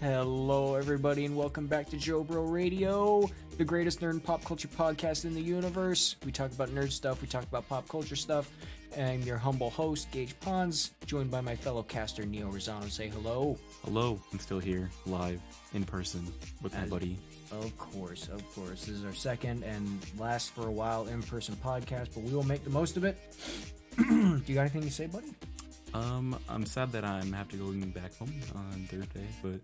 Hello, everybody, and welcome back to JoBro Radio, the greatest nerd and pop culture podcast in the universe. We talk about nerd stuff, we talk about pop culture stuff. I'm your humble host, Gage Pons, joined by my fellow caster, Neo Rosano. Say hello. Hello, I'm still here, live, in person, with my As- buddy. Of course, of course. This is our second and last for a while in person podcast, but we will make the most of it. Do you got anything to say, buddy? Um, I'm sad that I'm have to go back home on Thursday, but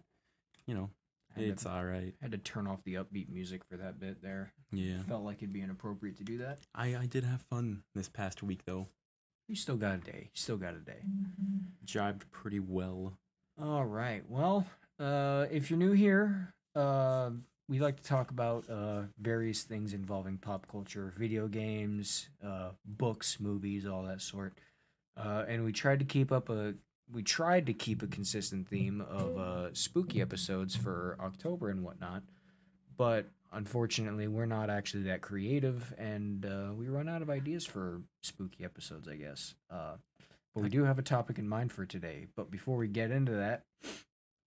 you know, I had, it's to, alright. had to turn off the upbeat music for that bit there. Yeah, Felt like it'd be inappropriate to do that. I I did have fun this past week though. You still got a day. You still got a day. Jived pretty well. All right. Well, uh, if you're new here, uh, we like to talk about uh, various things involving pop culture, video games, uh, books, movies, all that sort. Uh, and we tried to keep up a we tried to keep a consistent theme of uh, spooky episodes for October and whatnot, but unfortunately, we're not actually that creative, and uh, we run out of ideas for spooky episodes. I guess. Uh, but we do have a topic in mind for today. But before we get into that,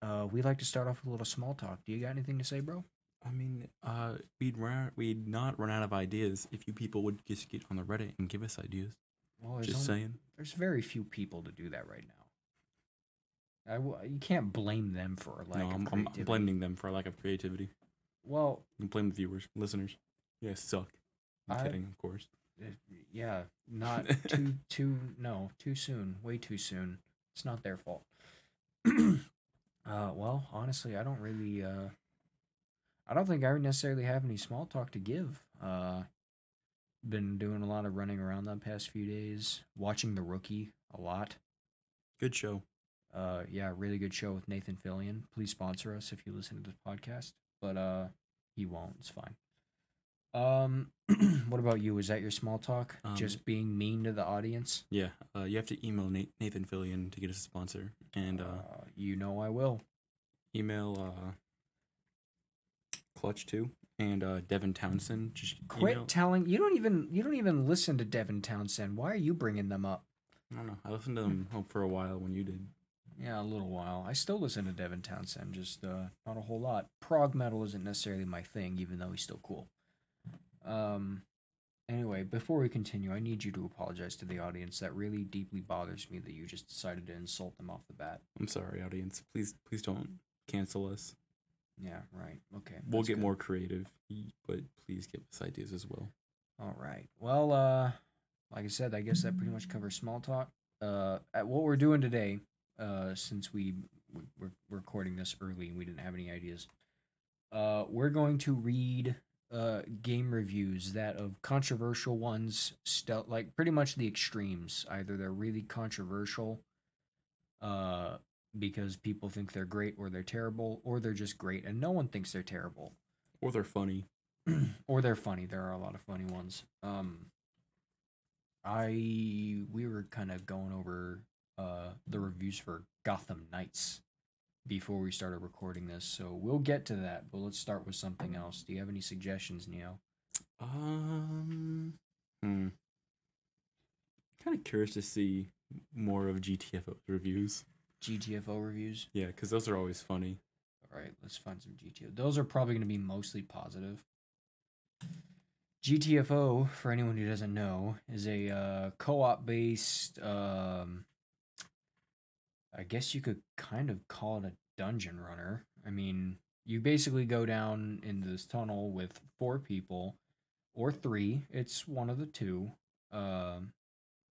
uh, we like to start off with a little small talk. Do you got anything to say, bro? I mean, uh, we'd run we'd not run out of ideas if you people would just get on the Reddit and give us ideas. Well, Just only- saying. there's very few people to do that right now. I w- you can't blame them for lack no, I'm, I'm blaming them for a lack of creativity. Well, I blame the viewers, listeners. You guys suck. I'm I- kidding, of course. uh, yeah, not too too no too soon, way too soon. It's not their fault. uh, well, honestly, I don't really. Uh, I don't think I necessarily have any small talk to give. Uh, been doing a lot of running around the past few days, watching The Rookie a lot. Good show. Uh, yeah, really good show with Nathan Fillion. Please sponsor us if you listen to this podcast, but uh, he won't. It's fine. Um, what about you? Is that your small talk? Um, Just being mean to the audience? Yeah, uh, you have to email Nathan Fillion to get us a sponsor, and uh, Uh, you know I will. email uh, Clutch too, and uh, Devin Townsend. Just Quit email- telling you don't even you don't even listen to Devin Townsend. Why are you bringing them up? I don't know. I listened to them for a while when you did. Yeah, a little while. I still listen to Devin Townsend, just uh, not a whole lot. Prog metal isn't necessarily my thing, even though he's still cool. Um. Anyway, before we continue, I need you to apologize to the audience. That really deeply bothers me that you just decided to insult them off the bat. I'm sorry, audience. Please, please don't cancel us. Yeah, right. Okay. We'll get good. more creative, but please give us ideas as well. All right. Well, uh, like I said, I guess that pretty much covers small talk. Uh, at what we're doing today, uh, since we we're recording this early and we didn't have any ideas, uh, we're going to read uh game reviews that of controversial ones, stel- like pretty much the extremes. Either they're really controversial, uh, because people think they're great or they're terrible, or they're just great and no one thinks they're terrible Or they're funny. or they're funny. There are a lot of funny ones. Um, I we were kind of going over uh the reviews for Gotham Knights before we started recording this, so we'll get to that. But let's start with something else. Do you have any suggestions, Neo? Um, hmm. Kind of curious to see more of GTFO reviews. GTFO reviews. Yeah, because those are always funny. All right, let's find some GTFO. Those are probably going to be mostly positive. GTFO, for anyone who doesn't know, is a uh, co-op based. Um, I guess you could kind of call it a dungeon runner. I mean, you basically go down into this tunnel with four people, or three. It's one of the two. Um,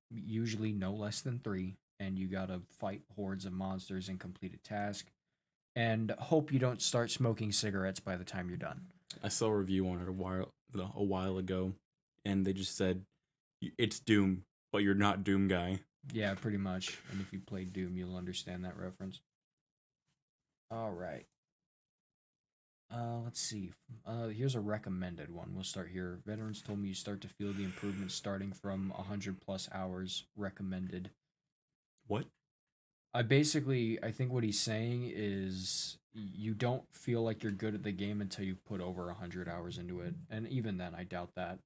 usually no less than three, and you gotta fight hordes of monsters and complete a task and hope you don't start smoking cigarettes by the time you're done. I saw a review on it a while a while ago, and they just said it's Doom, but you're not Doom guy. Yeah, pretty much. And if you play Doom, you'll understand that reference. All right. Uh, let's see. Uh, here's a recommended one. We'll start here. Veterans told me you start to feel the improvements starting from 100 plus hours recommended. What? I basically, I think what he's saying is you don't feel like you're good at the game until you put over 100 hours into it. And even then, I doubt that.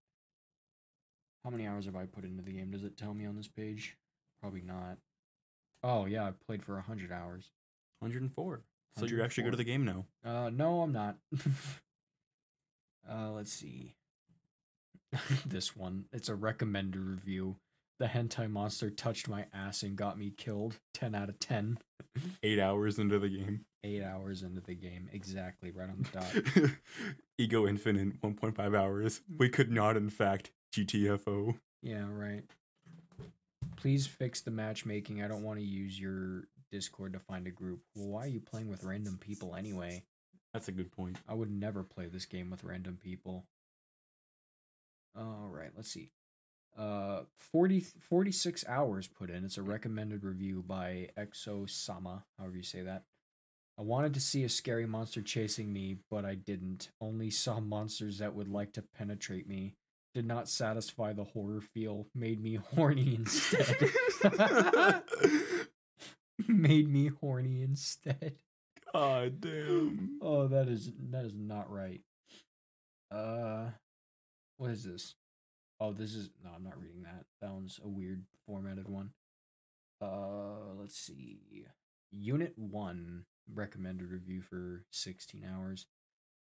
How many hours have I put into the game? Does it tell me on this page? Probably not. Oh, yeah, I played for 100 hours. 104. So you're actually good at the game now. Uh, no, I'm not. uh, let's see. this one. It's a recommended review. The hentai monster touched my ass and got me killed. 10 out of 10. Eight hours into the game. Eight hours into the game. Exactly, right on the dot. Ego Infinite, 1.5 hours. We could not, in fact, GTFO. yeah, right. Please fix the matchmaking. I don't want to use your Discord to find a group. Well, why are you playing with random people anyway? That's a good point. I would never play this game with random people. All right, let's see. Uh 40 46 hours put in. It's a recommended review by Exo Sama, however you say that. I wanted to see a scary monster chasing me, but I didn't. Only saw monsters that would like to penetrate me. Did not satisfy the horror feel. Made me horny instead. Made me horny instead. God damn. Oh, that is that is not right. Uh, what is this? Oh, this is no. I'm not reading that. That one's a weird formatted one. Uh, let's see. Unit one recommended review for 16 hours.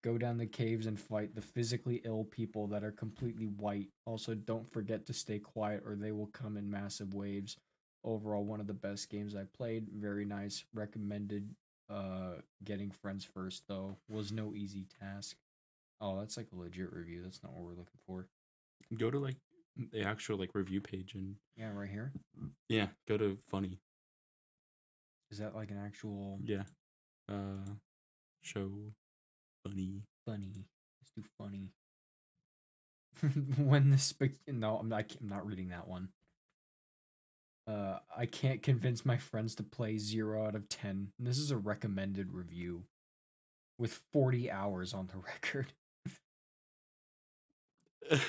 Go down the caves and fight the physically ill people that are completely white. Also, don't forget to stay quiet or they will come in massive waves. Overall, one of the best games I played. Very nice. Recommended uh getting friends first though was no easy task. Oh, that's like a legit review. That's not what we're looking for. Go to like the actual like review page and Yeah, right here. yeah, go to funny. Is that like an actual Yeah. Uh show funny. funny? Let's do funny. when the spec no, I'm not. I'm not reading that one. Uh, I can't convince my friends to play zero out of ten. And this is a recommended review, with forty hours on the record.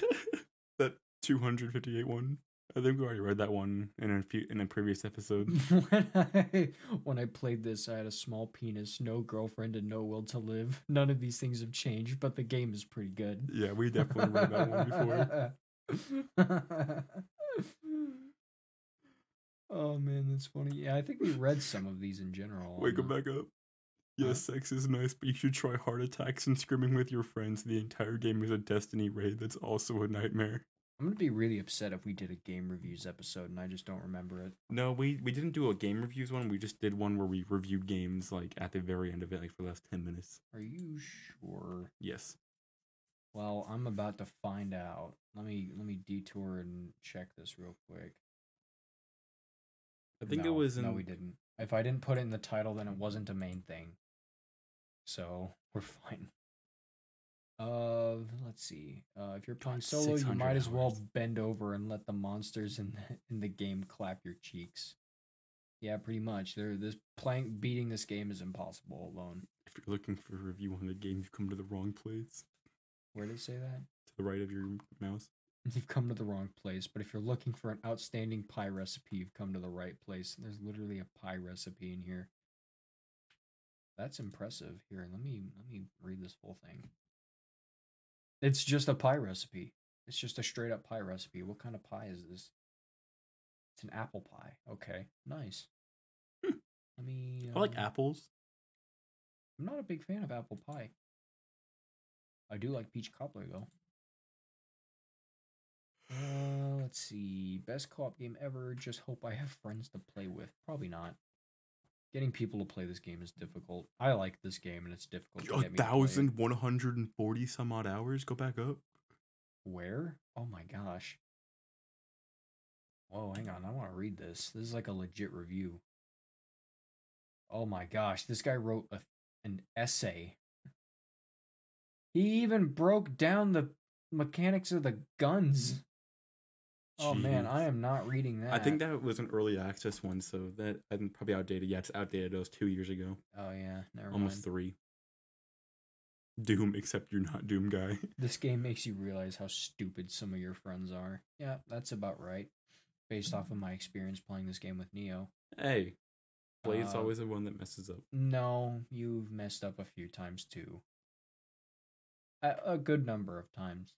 that 258 one. I think we already read that one in a few in a previous episode. when I when I played this, I had a small penis, no girlfriend, and no will to live. None of these things have changed, but the game is pretty good. yeah, we definitely read that one before. oh man, that's funny. Yeah, I think we read some of these in general. Wake up back up. Yes, sex is nice, but you should try heart attacks and screaming with your friends. The entire game is a destiny raid that's also a nightmare. I'm gonna be really upset if we did a game reviews episode and I just don't remember it. No, we we didn't do a game reviews one. We just did one where we reviewed games like at the very end of it, like for the last ten minutes. Are you sure? Yes. Well, I'm about to find out. Let me let me detour and check this real quick. I think No, it was in No, we didn't. If I didn't put it in the title, then it wasn't a main thing. So we're fine. Uh, let's see. Uh, if you're playing solo, you might as well hours. bend over and let the monsters in the, in the game clap your cheeks. Yeah, pretty much. They're this playing beating this game is impossible alone. if you're looking for a review on the game, you've come to the wrong place. Where did it say that? To the right of your mouse. You've come to the wrong place. But if you're looking for an outstanding pie recipe, you've come to the right place. There's literally a pie recipe in here. That's impressive. Here, let me let me read this whole thing. It's just a pie recipe. It's just a straight up pie recipe. What kind of pie is this? It's an apple pie. Okay, nice. Hmm. Let me. I like um, apples. I'm not a big fan of apple pie. I do like peach cobbler though. Uh, let's see. Best co-op game ever. Just hope I have friends to play with. Probably not. Getting people to play this game is difficult. I like this game and it's difficult. To A get me to play it. thousand one hundred and forty some odd hours. Go back up. Where? Oh my gosh. Whoa, hang on. I want to read this. This is like a legit review. Oh my gosh. This guy wrote a, an essay. He even broke down the mechanics of the guns. Oh man, I am not reading that. I think that was an early access one, so that I'm probably outdated. Yeah, it's outdated. It was two years ago, Oh yeah, never almost mind. three. Doom, except you're not Doom guy. This game makes you realize how stupid some of your friends are. Yeah, that's about right. Based off of my experience playing this game with Neo. hey, Blade's Uh, always the one that messes up. No, you've messed up a few times too. A, a good number of times.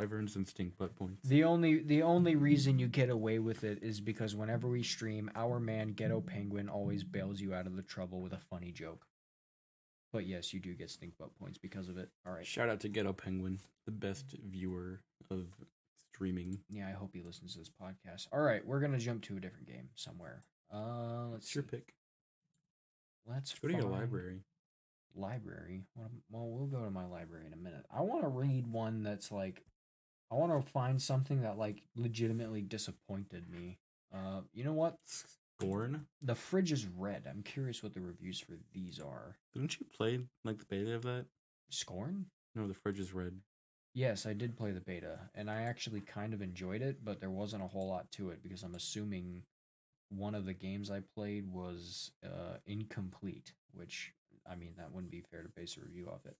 I've earned some stink butt points. The only the only reason you get away with it is because whenever we stream, our man Ghetto Penguin always bails you out of the trouble with a funny joke. But yes, you do get stink butt points because of it. All right. Shout out to Ghetto Penguin, the best viewer of streaming. Yeah, I hope he listens to this podcast. All right, we're gonna jump to a different game somewhere. Uh, let's your see. pick. Let's Go to your library. library. Well, we'll go to my library in a minute. I want to read one that's like, I want to find something that like legitimately disappointed me. Uh, you know what? Scorn. The fridge is red. I'm curious what the reviews for these are. Didn't you play like the beta of that? Scorn? No, the fridge is red. Yes, I did play the beta, and I actually kind of enjoyed it, but there wasn't a whole lot to it because I'm assuming one of the games I played was uh, incomplete, which I mean that wouldn't be fair to base a review off it.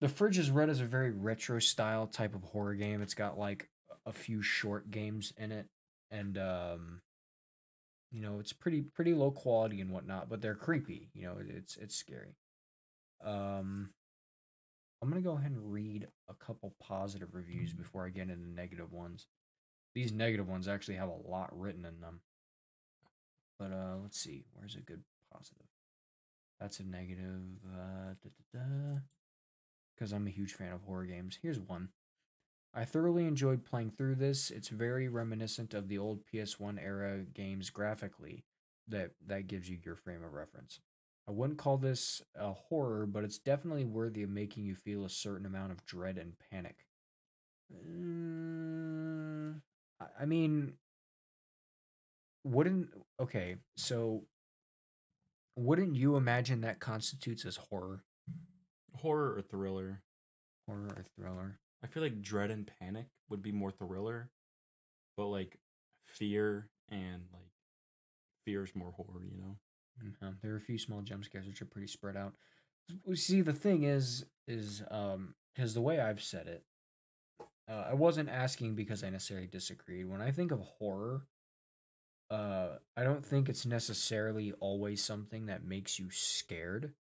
The Fridge is Red is a very retro style type of horror game. It's got like a few short games in it, and um, you know it's pretty pretty low quality and whatnot, but they're creepy. You know, it's it's scary. Um, I'm gonna go ahead and read a couple positive reviews before I get into negative ones. These negative ones actually have a lot written in them. But uh, let's see. Where's a good positive? That's a negative. Uh, because I'm a huge fan of horror games. Here's one. I thoroughly enjoyed playing through this. It's very reminiscent of the old PS1 era games graphically. That that gives you your frame of reference. I wouldn't call this a horror, but it's definitely worthy of making you feel a certain amount of dread and panic. Mm, I- I mean, wouldn't okay, so wouldn't you imagine that constitutes as horror, Horror or thriller? horror or thriller? I feel like dread and panic would be more thriller, but like fear and like fear is more horror. You know. Mhm. There are a few small jump scares which are pretty spread out. We see the thing is is um because the way I've said it, uh, I wasn't asking because I necessarily disagreed. When I think of horror, uh, I don't think it's necessarily always something that makes you scared.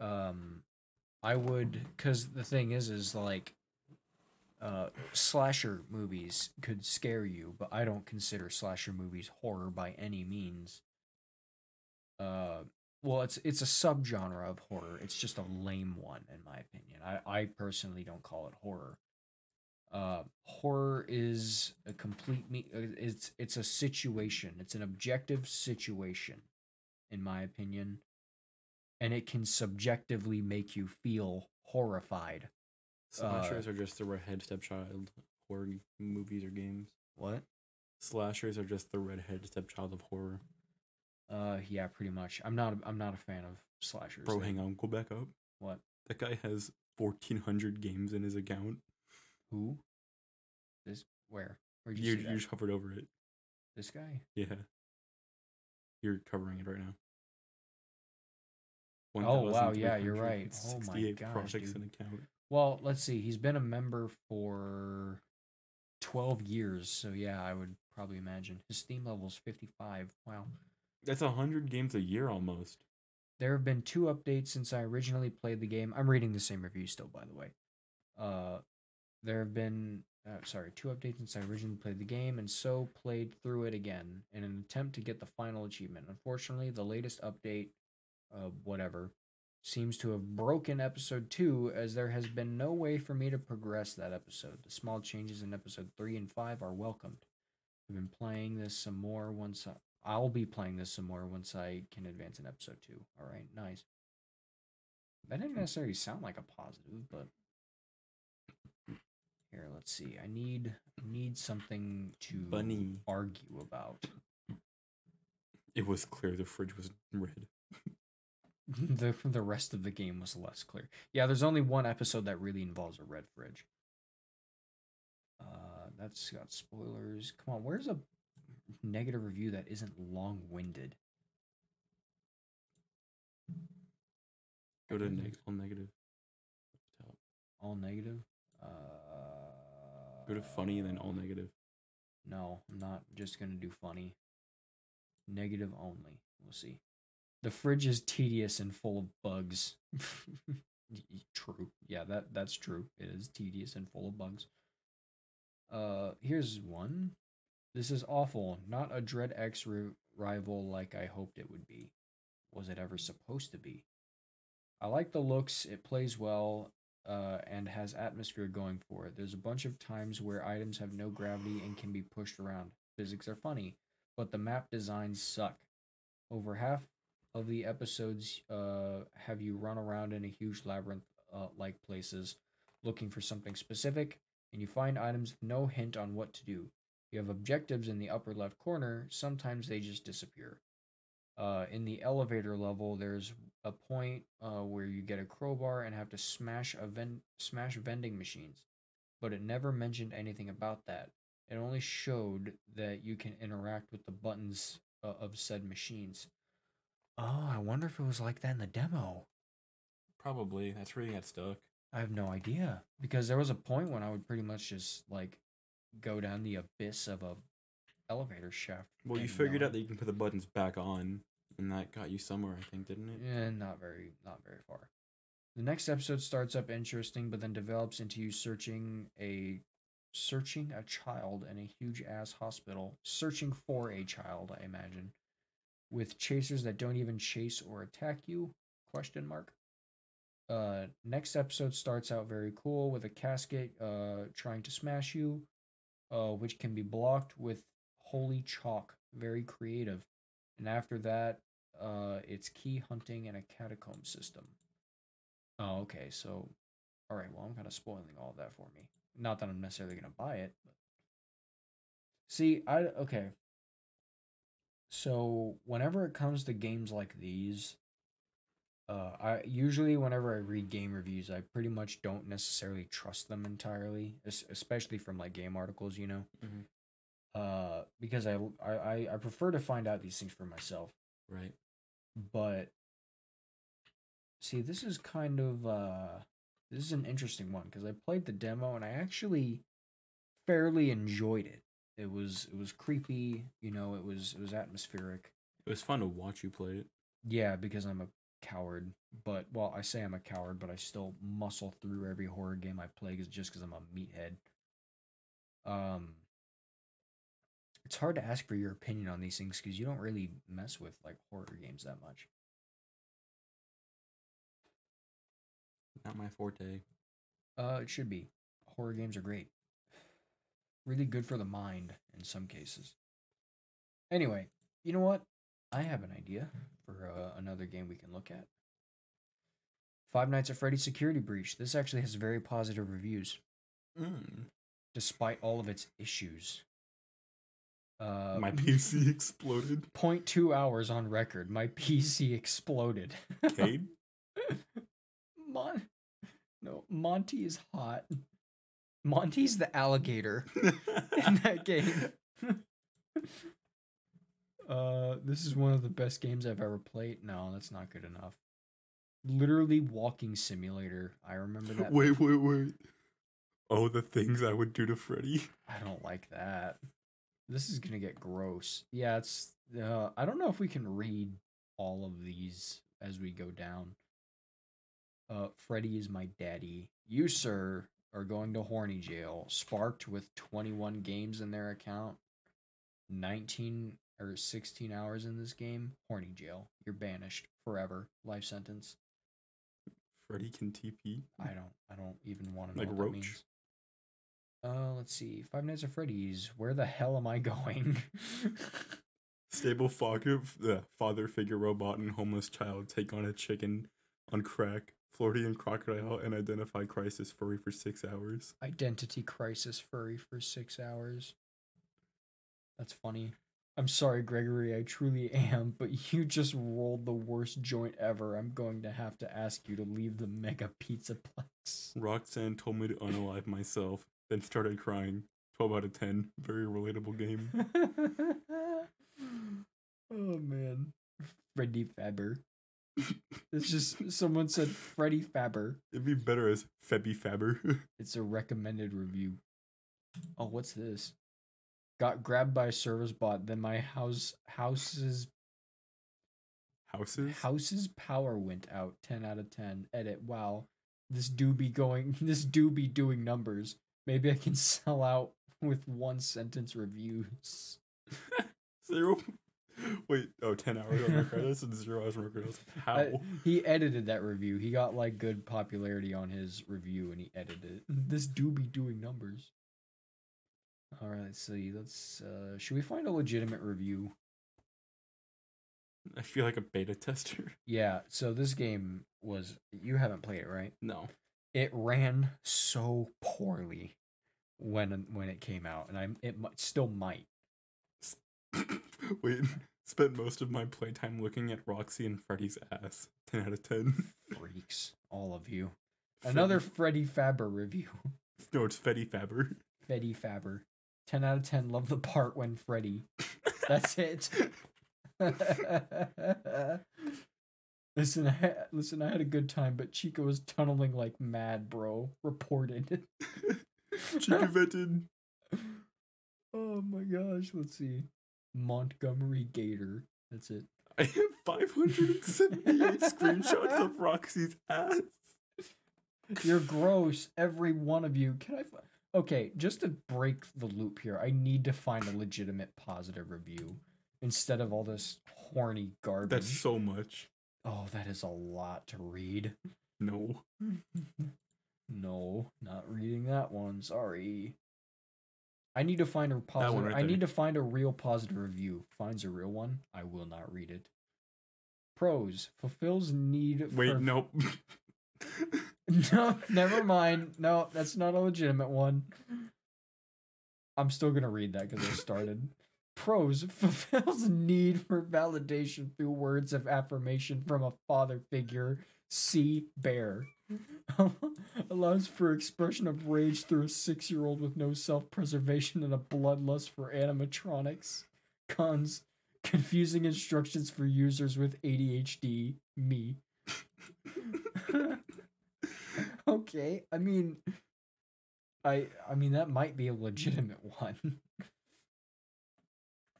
Um, I would because the thing is is like. Uh, slasher movies could scare you, but I don't consider slasher movies horror by any means. Uh well it's it's a subgenre of horror. It's just a lame one in my opinion. I i personally don't call it horror. Uh horror is a complete me uh, it's it's a situation. It's an objective situation in my opinion and it can subjectively make you feel horrified Slashers are just the redhead stepchild horror movies or games. what Slashers are just the redhead stepchild of horror. uh yeah pretty much i'm not i'm not a fan of slashers Bro, They- hang on, go back up. what That guy has fourteen hundred games in his account. who this where where'd you, You you just hovered over it. this guy Yeah. You're covering it right now. Oh, wow, yeah, you're right. Oh my 1,368 gosh, projects dude. account. Well, let's see. He's been a member for 12 years. So, yeah, I would probably imagine. His Steam level is 55. Wow. That's a hundred games a year almost. There have been two updates since I originally played the game. I'm reading the same review still, by the way. Uh, there have been, uh, sorry, two updates since I originally played the game, and so played through it again in an attempt to get the final achievement. Unfortunately, the latest update, uh, whatever, seems to have broken episode 2 as there has been no way for me to progress that episode. The small changes in episode 3 and 5 are welcomed. I've been playing this some more once I, I'll be playing this some more once I can advance in episode 2. All right, nice. That didn't necessarily sound like a positive, but here, let's see. I need need something to Bunny. argue about. It was clear the fridge was red. the the rest of the game was less clear. Yeah, there's only one episode that really involves a red fridge. Uh, that's got spoilers. Come on, where's a negative review that isn't long winded? Go to neg- all negative. All negative. Uh, Go to funny and then all negative. No, I'm not just gonna do funny. Negative only. We'll see. The fridge is tedious and full of bugs. True. Yeah, that that's true. It is tedious and full of bugs. Uh, here's one. This is awful. Not a Dread X ri- rival like I hoped it would be. Was it ever supposed to be? I like the looks. It plays well, uh, and has atmosphere going for it. There's a bunch of times where items have no gravity and can be pushed around. Physics are funny, but the map designs suck. Over half of the episodes uh, have you run around in a huge labyrinth uh, like places looking for something specific, and you find items with no hint on what to do. You have objectives in the upper left corner, sometimes they just disappear. Uh, in the elevator level, there's a point uh, where you get a crowbar and have to smash a ven- smash vending machines, but it never mentioned anything about that. It only showed that you can interact with the buttons uh, of said machines. Oh, I wonder if it was like that in the demo. Probably. That's where you got stuck. I have no idea because there was a point when I would pretty much just like go down the abyss of a elevator shaft. Well, you figured out that you can put the buttons back on, and that got you somewhere, I think, didn't it? Eh, not very, not very far. The next episode starts up interesting, but then develops into you searching a searching a child in a huge ass hospital, searching for a child, I imagine, with chasers that don't even chase or attack you? Question mark. Uh, next episode starts out very cool with a casket uh trying to smash you, uh, which can be blocked with holy chalk. Very creative. And after that, uh, it's key hunting and a catacomb system. Oh, okay. So, all right. Well, I'm kind of spoiling all that for me. Not that I'm necessarily gonna buy it, but see, I okay. So whenever it comes to games like these, uh, I usually whenever I read game reviews, I pretty much don't necessarily trust them entirely, especially from like game articles, you know. Mhm. Uh, because I I- I prefer to find out these things for myself Right. but see this is kind of uh this is an interesting one because i played the demo and i actually fairly enjoyed it it was it was creepy you know it was it was atmospheric It was fun to watch you play it. yeah because i'm a coward but well i say i'm a coward but i still muscle through every horror game i play 'cause- just because i'm a meathead um it's hard to ask for your opinion on these things because you don't really mess with like horror games that much Not my forte. Uh, it should be. Horror games are great. Really good for the mind in some cases. Anyway, you know what? I have an idea for uh, another game we can look at. Five Nights at Freddy's Security Breach. This actually has very positive reviews, Mm. despite all of its issues. Uh, my PC exploded. 0.2 hours on record. My PC exploded. Cade? Mon- no, Monty is hot. Monty's the alligator in that game. uh, this is one of the best games I've ever played. No, that's not good enough. Literally walking simulator. I remember that. wait, wait, wait. Oh, the things I would do to Freddy. I don't like that. This is gonna get gross. Yeah, it's. Uh, I don't know if we can read all of these as we go down. Uh, Freddy is my daddy. You, sir, are going to horny jail. Sparked with 21 games in their account, 19 or 16 hours in this game. Horny jail. You're banished forever. Life sentence. Freddy can TP. I don't. I don't even want to know Like what that Roach? means. Uh, let's see. Five Nights at Freddy's. Where the hell am I going? Stable father, the father figure robot and homeless child take on a chicken on crack. Floridian crocodile and identify crisis furry for six hours. Identity crisis furry for six hours. That's funny. I'm sorry, Gregory. I truly am, but you just rolled the worst joint ever. I'm going to have to ask you to leave the Mega Pizza Plex. Roxanne told me to unalive myself, then started crying. 12 out of 10. Very relatable game. oh man, Freddy Faber. It's just someone said Freddy Faber. It'd be better as Febby Faber. It's a recommended review. Oh, what's this? Got grabbed by a service bot. Then my house house's Houses? house's power went out. Ten out of ten. Edit. Wow. this do be going this do be doing numbers. Maybe I can sell out with one sentence reviews. Zero. Wait, oh, 10 hours on Rick Credits and zero hours on Rick Credits. How? I- he edited that review. He got like good popularity on his review and he edited it. This do be doing numbers. All right, let's see. Let's uh should we find a legitimate review? I feel like a beta tester. Yeah, so this game was you haven't played it, right? No. It ran so poorly when when it came out and I it mi- still might. Wait, spent most of my playtime looking at Roxy and Freddy's ass. 10 out of 10. Freaks, all of you. Another Freddy Faber review. No, it's Freddy Faber. Freddy Faber. 10 out of 10 love the part when Freddy. That's it. listen, I, listen, I had a good time, but Chica was tunneling like mad, bro. Reported. Chica vented. oh my gosh, let's see. Montgomery Gator. That's it. I have 578 screenshots of Roxy's ass. You're gross, every one of you. Can I? Fi- okay, just to break the loop here, I need to find a legitimate positive review instead of all this horny garbage. That's so much. Oh, that is a lot to read. No. no, not reading that one. Sorry. I need to find a positive. right I need to find a real positive review. Finds a real one. I will not read it. Pros fulfills need. Wait, for- nope. No, never mind. No, that's not a legitimate one. I'm still gonna read that because I started. Pros fulfills need for validation through words of affirmation from a father figure. See bear. Allows for expression of rage through a six year old with no self preservation and a bloodlust for animatronics. Cons confusing instructions for users with ADHD. Me. okay, I mean, I I mean that might be a legitimate one.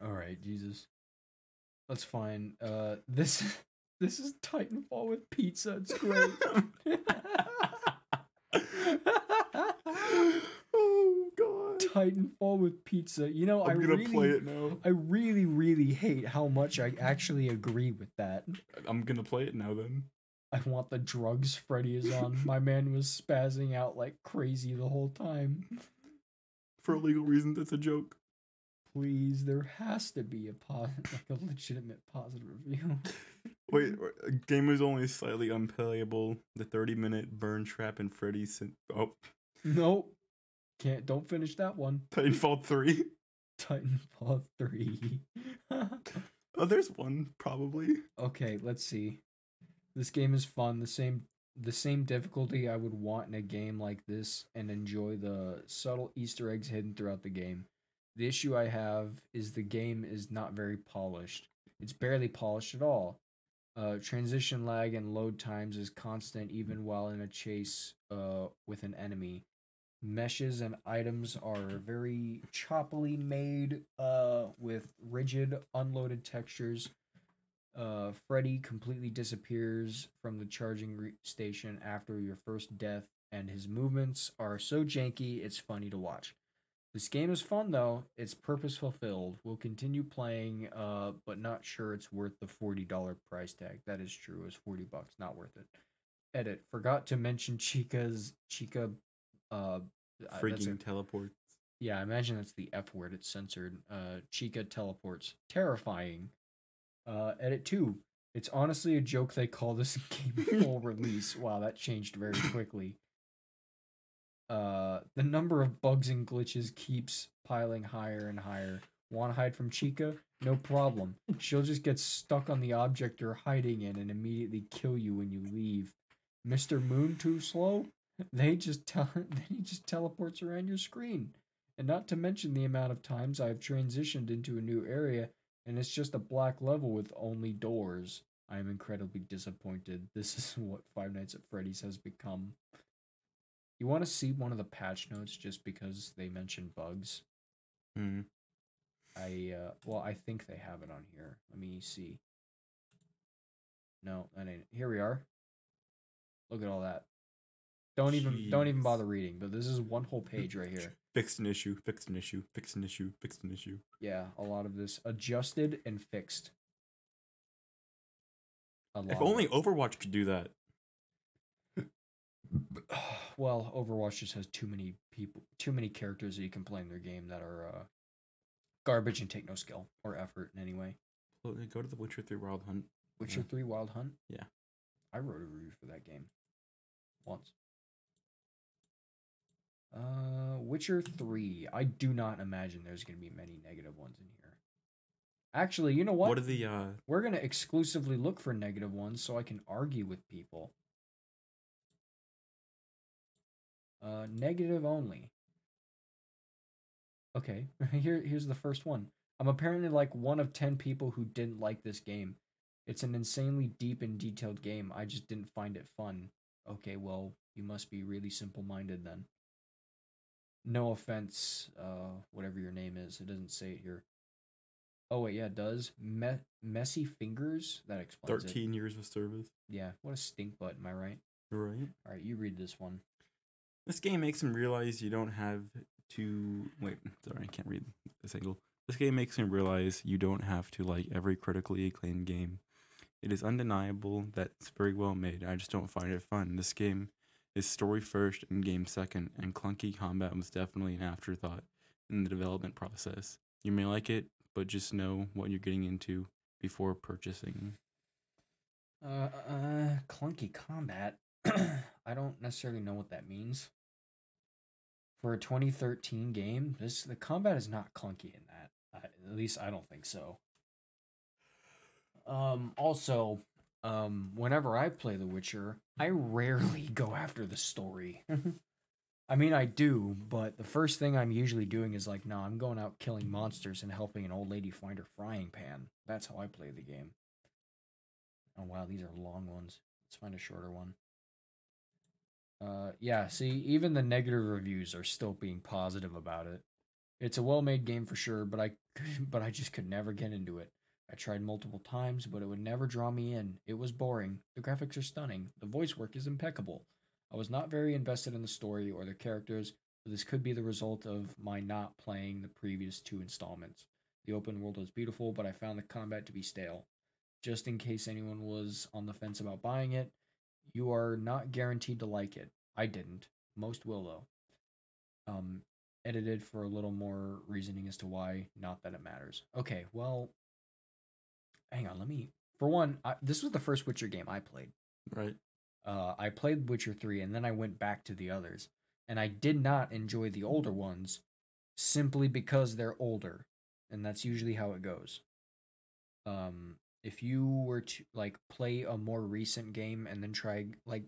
All right, Jesus. Let's find uh this this is Titanfall with pizza. It's great. oh god. Titanfall with pizza. You know, I I'm gonna really play it now. I really really hate how much I actually agree with that. I'm gonna play it now then. I want the drugs Freddy is on. My man was spazzing out like crazy the whole time. For legal reasons, it's a joke. Please, there has to be a pos- like a legitimate positive review. Wait, a uh, game is only slightly unplayable. The 30 minute burn trap and Freddy's. Sin- oh, nope. Can't don't finish that one. Titanfall 3. Titanfall 3. Oh, there's one, probably. okay, let's see. This game is fun. The same the same difficulty I would want in a game like this and enjoy the subtle Easter eggs hidden throughout the game. The issue I have is the game is not very polished. It's barely polished at all. Uh, transition lag and load times is constant even while in a chase uh, with an enemy. Meshes and items are very choppily made uh, with rigid, unloaded textures. Uh, Freddy completely disappears from the charging re- station after your first death, and his movements are so janky it's funny to watch. This game is fun though. It's purpose fulfilled. We'll continue playing, uh, but not sure it's worth the forty dollar price tag. That is true. It's forty bucks. Not worth it. Edit. Forgot to mention Chica's Chica. Uh, a- Freaking teleport. yeah, I imagine that's the F word. It's censored. Uh, Chica teleports. Terrifying. Uh, edit two. It's honestly a joke they call this game full release. Wow, that changed very quickly. Uh, the number of bugs and glitches keeps piling higher and higher. Want to hide from Chica? No problem. She'll just get stuck on the object you're hiding in and immediately kill you when you leave. Mr. Moon too slow? They just tell then he just teleports around your screen. And not to mention the amount of times I've transitioned into a new area and it's just a black level with only doors. I am incredibly disappointed. This is what Five Nights at Freddy's has become. You want to see one of the patch notes just because they mention bugs? Hmm. I uh well, I think they have it on here. Let me see. No, that ain't. Here we are. Look at all that. Don't even don't even bother reading. But this is one whole page right here. Fixed an issue, fixed an issue, fixed an issue, fixed an issue. Yeah, a lot of this adjusted and fixed. If only. Overwatch could do that. Well, Overwatch just has too many people, too many characters that you can play in their game that are uh, garbage and take no skill or effort in any way. Well, Go to the Witcher 3 Wild Hunt. Witcher Yeah. Three Wild Hunt. Yeah. I wrote a review for that game once. Uh, Witcher Three. I do not imagine there's going to be many negative ones in here. Actually, you know what? What, are the uh We're going to exclusively look for negative ones so I can argue with people. Uh, negative only. Okay, here here's the first one. I'm apparently like one of 10 people who didn't like this game. It's an insanely deep and detailed game. I just didn't find it fun. Okay, well, you must be really simple-minded then. No offense, uh whatever your name is. It doesn't say it here. Oh wait, yeah, it does. Me- messy fingers. That explains it. 13 years of service? Yeah, what a stink butt. Am I right? Right. All right, you read this one. This game makes him realize you don't have to wait. Sorry, I can't read this angle. This game makes him realize you don't have to like every critically acclaimed game. It is undeniable that it's very well made. I just don't find it fun. This game is story first and game second, and clunky combat was definitely an afterthought in the development process. You may like it, but just know what you're getting into before purchasing. Uh, uh, clunky combat. I don't necessarily know what that means. For a 2013 game, this the combat is not clunky in that. I, at least I don't think so. Um. Also, um, whenever I play The Witcher, I rarely go after the story. I mean, I do, but the first thing I'm usually doing is like, no, I'm going out killing monsters and helping an old lady find her frying pan. That's how I play the game. Oh wow, these are long ones. Let's find a shorter one. Uh, yeah. See, even the negative reviews are still being positive about it. It's a well-made game for sure, but I, but I just could never get into it. I tried multiple times, but it would never draw me in. It was boring. The graphics are stunning. The voice work is impeccable. I was not very invested in the story or the characters, but this could be the result of my not playing the previous two installments. The open world was beautiful, but I found the combat to be stale. Just in case anyone was on the fence about buying it, you are not guaranteed to like it. I didn't. Most will though. Um, edited for a little more reasoning as to why. Not that it matters. Okay, well, hang on. Let me. For one, I, this was the first Witcher game I played. Right. Uh, I played Witcher 3 and then I went back to the others. And I did not enjoy the older ones simply because they're older. And that's usually how it goes. Um, if you were to like play a more recent game and then try like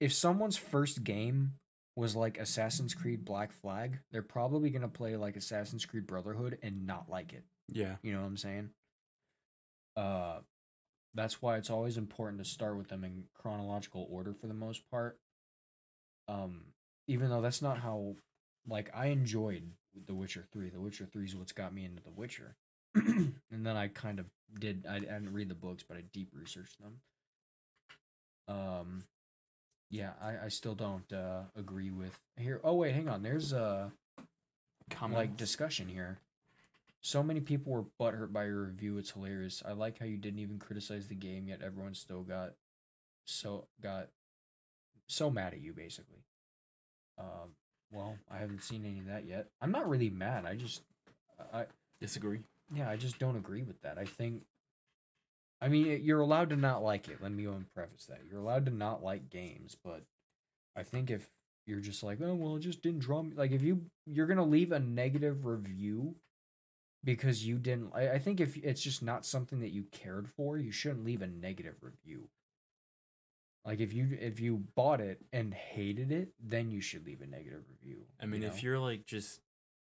if someone's first game was like Assassin's Creed Black Flag, they're probably going to play like Assassin's Creed Brotherhood and not like it. Yeah. You know what I'm saying? Uh that's why it's always important to start with them in chronological order for the most part. Um even though that's not how like I enjoyed The Witcher 3. The Witcher 3 is what's got me into The Witcher. and then I kind of did I, I didn't read the books, but I deep researched them. Um yeah, I, I still don't uh agree with here. Oh wait, hang on. There's a uh like discussion here. So many people were butthurt by your review. It's hilarious. I like how you didn't even criticize the game, yet everyone still got so got so mad at you. Basically, um, well, I haven't seen any of that yet. I'm not really mad. I just, I Disagree. Yeah, I just don't agree with that. I think, I mean, you're allowed to not like it. Let me go and preface that. You're allowed to not like games, but I think if you're just like, oh well, it just didn't draw me. Like if you you're gonna leave a negative review because you didn't. I, I think if it's just not something that you cared for, you shouldn't leave a negative review. Like if you if you bought it and hated it, then you should leave a negative review. I mean, you if you're like just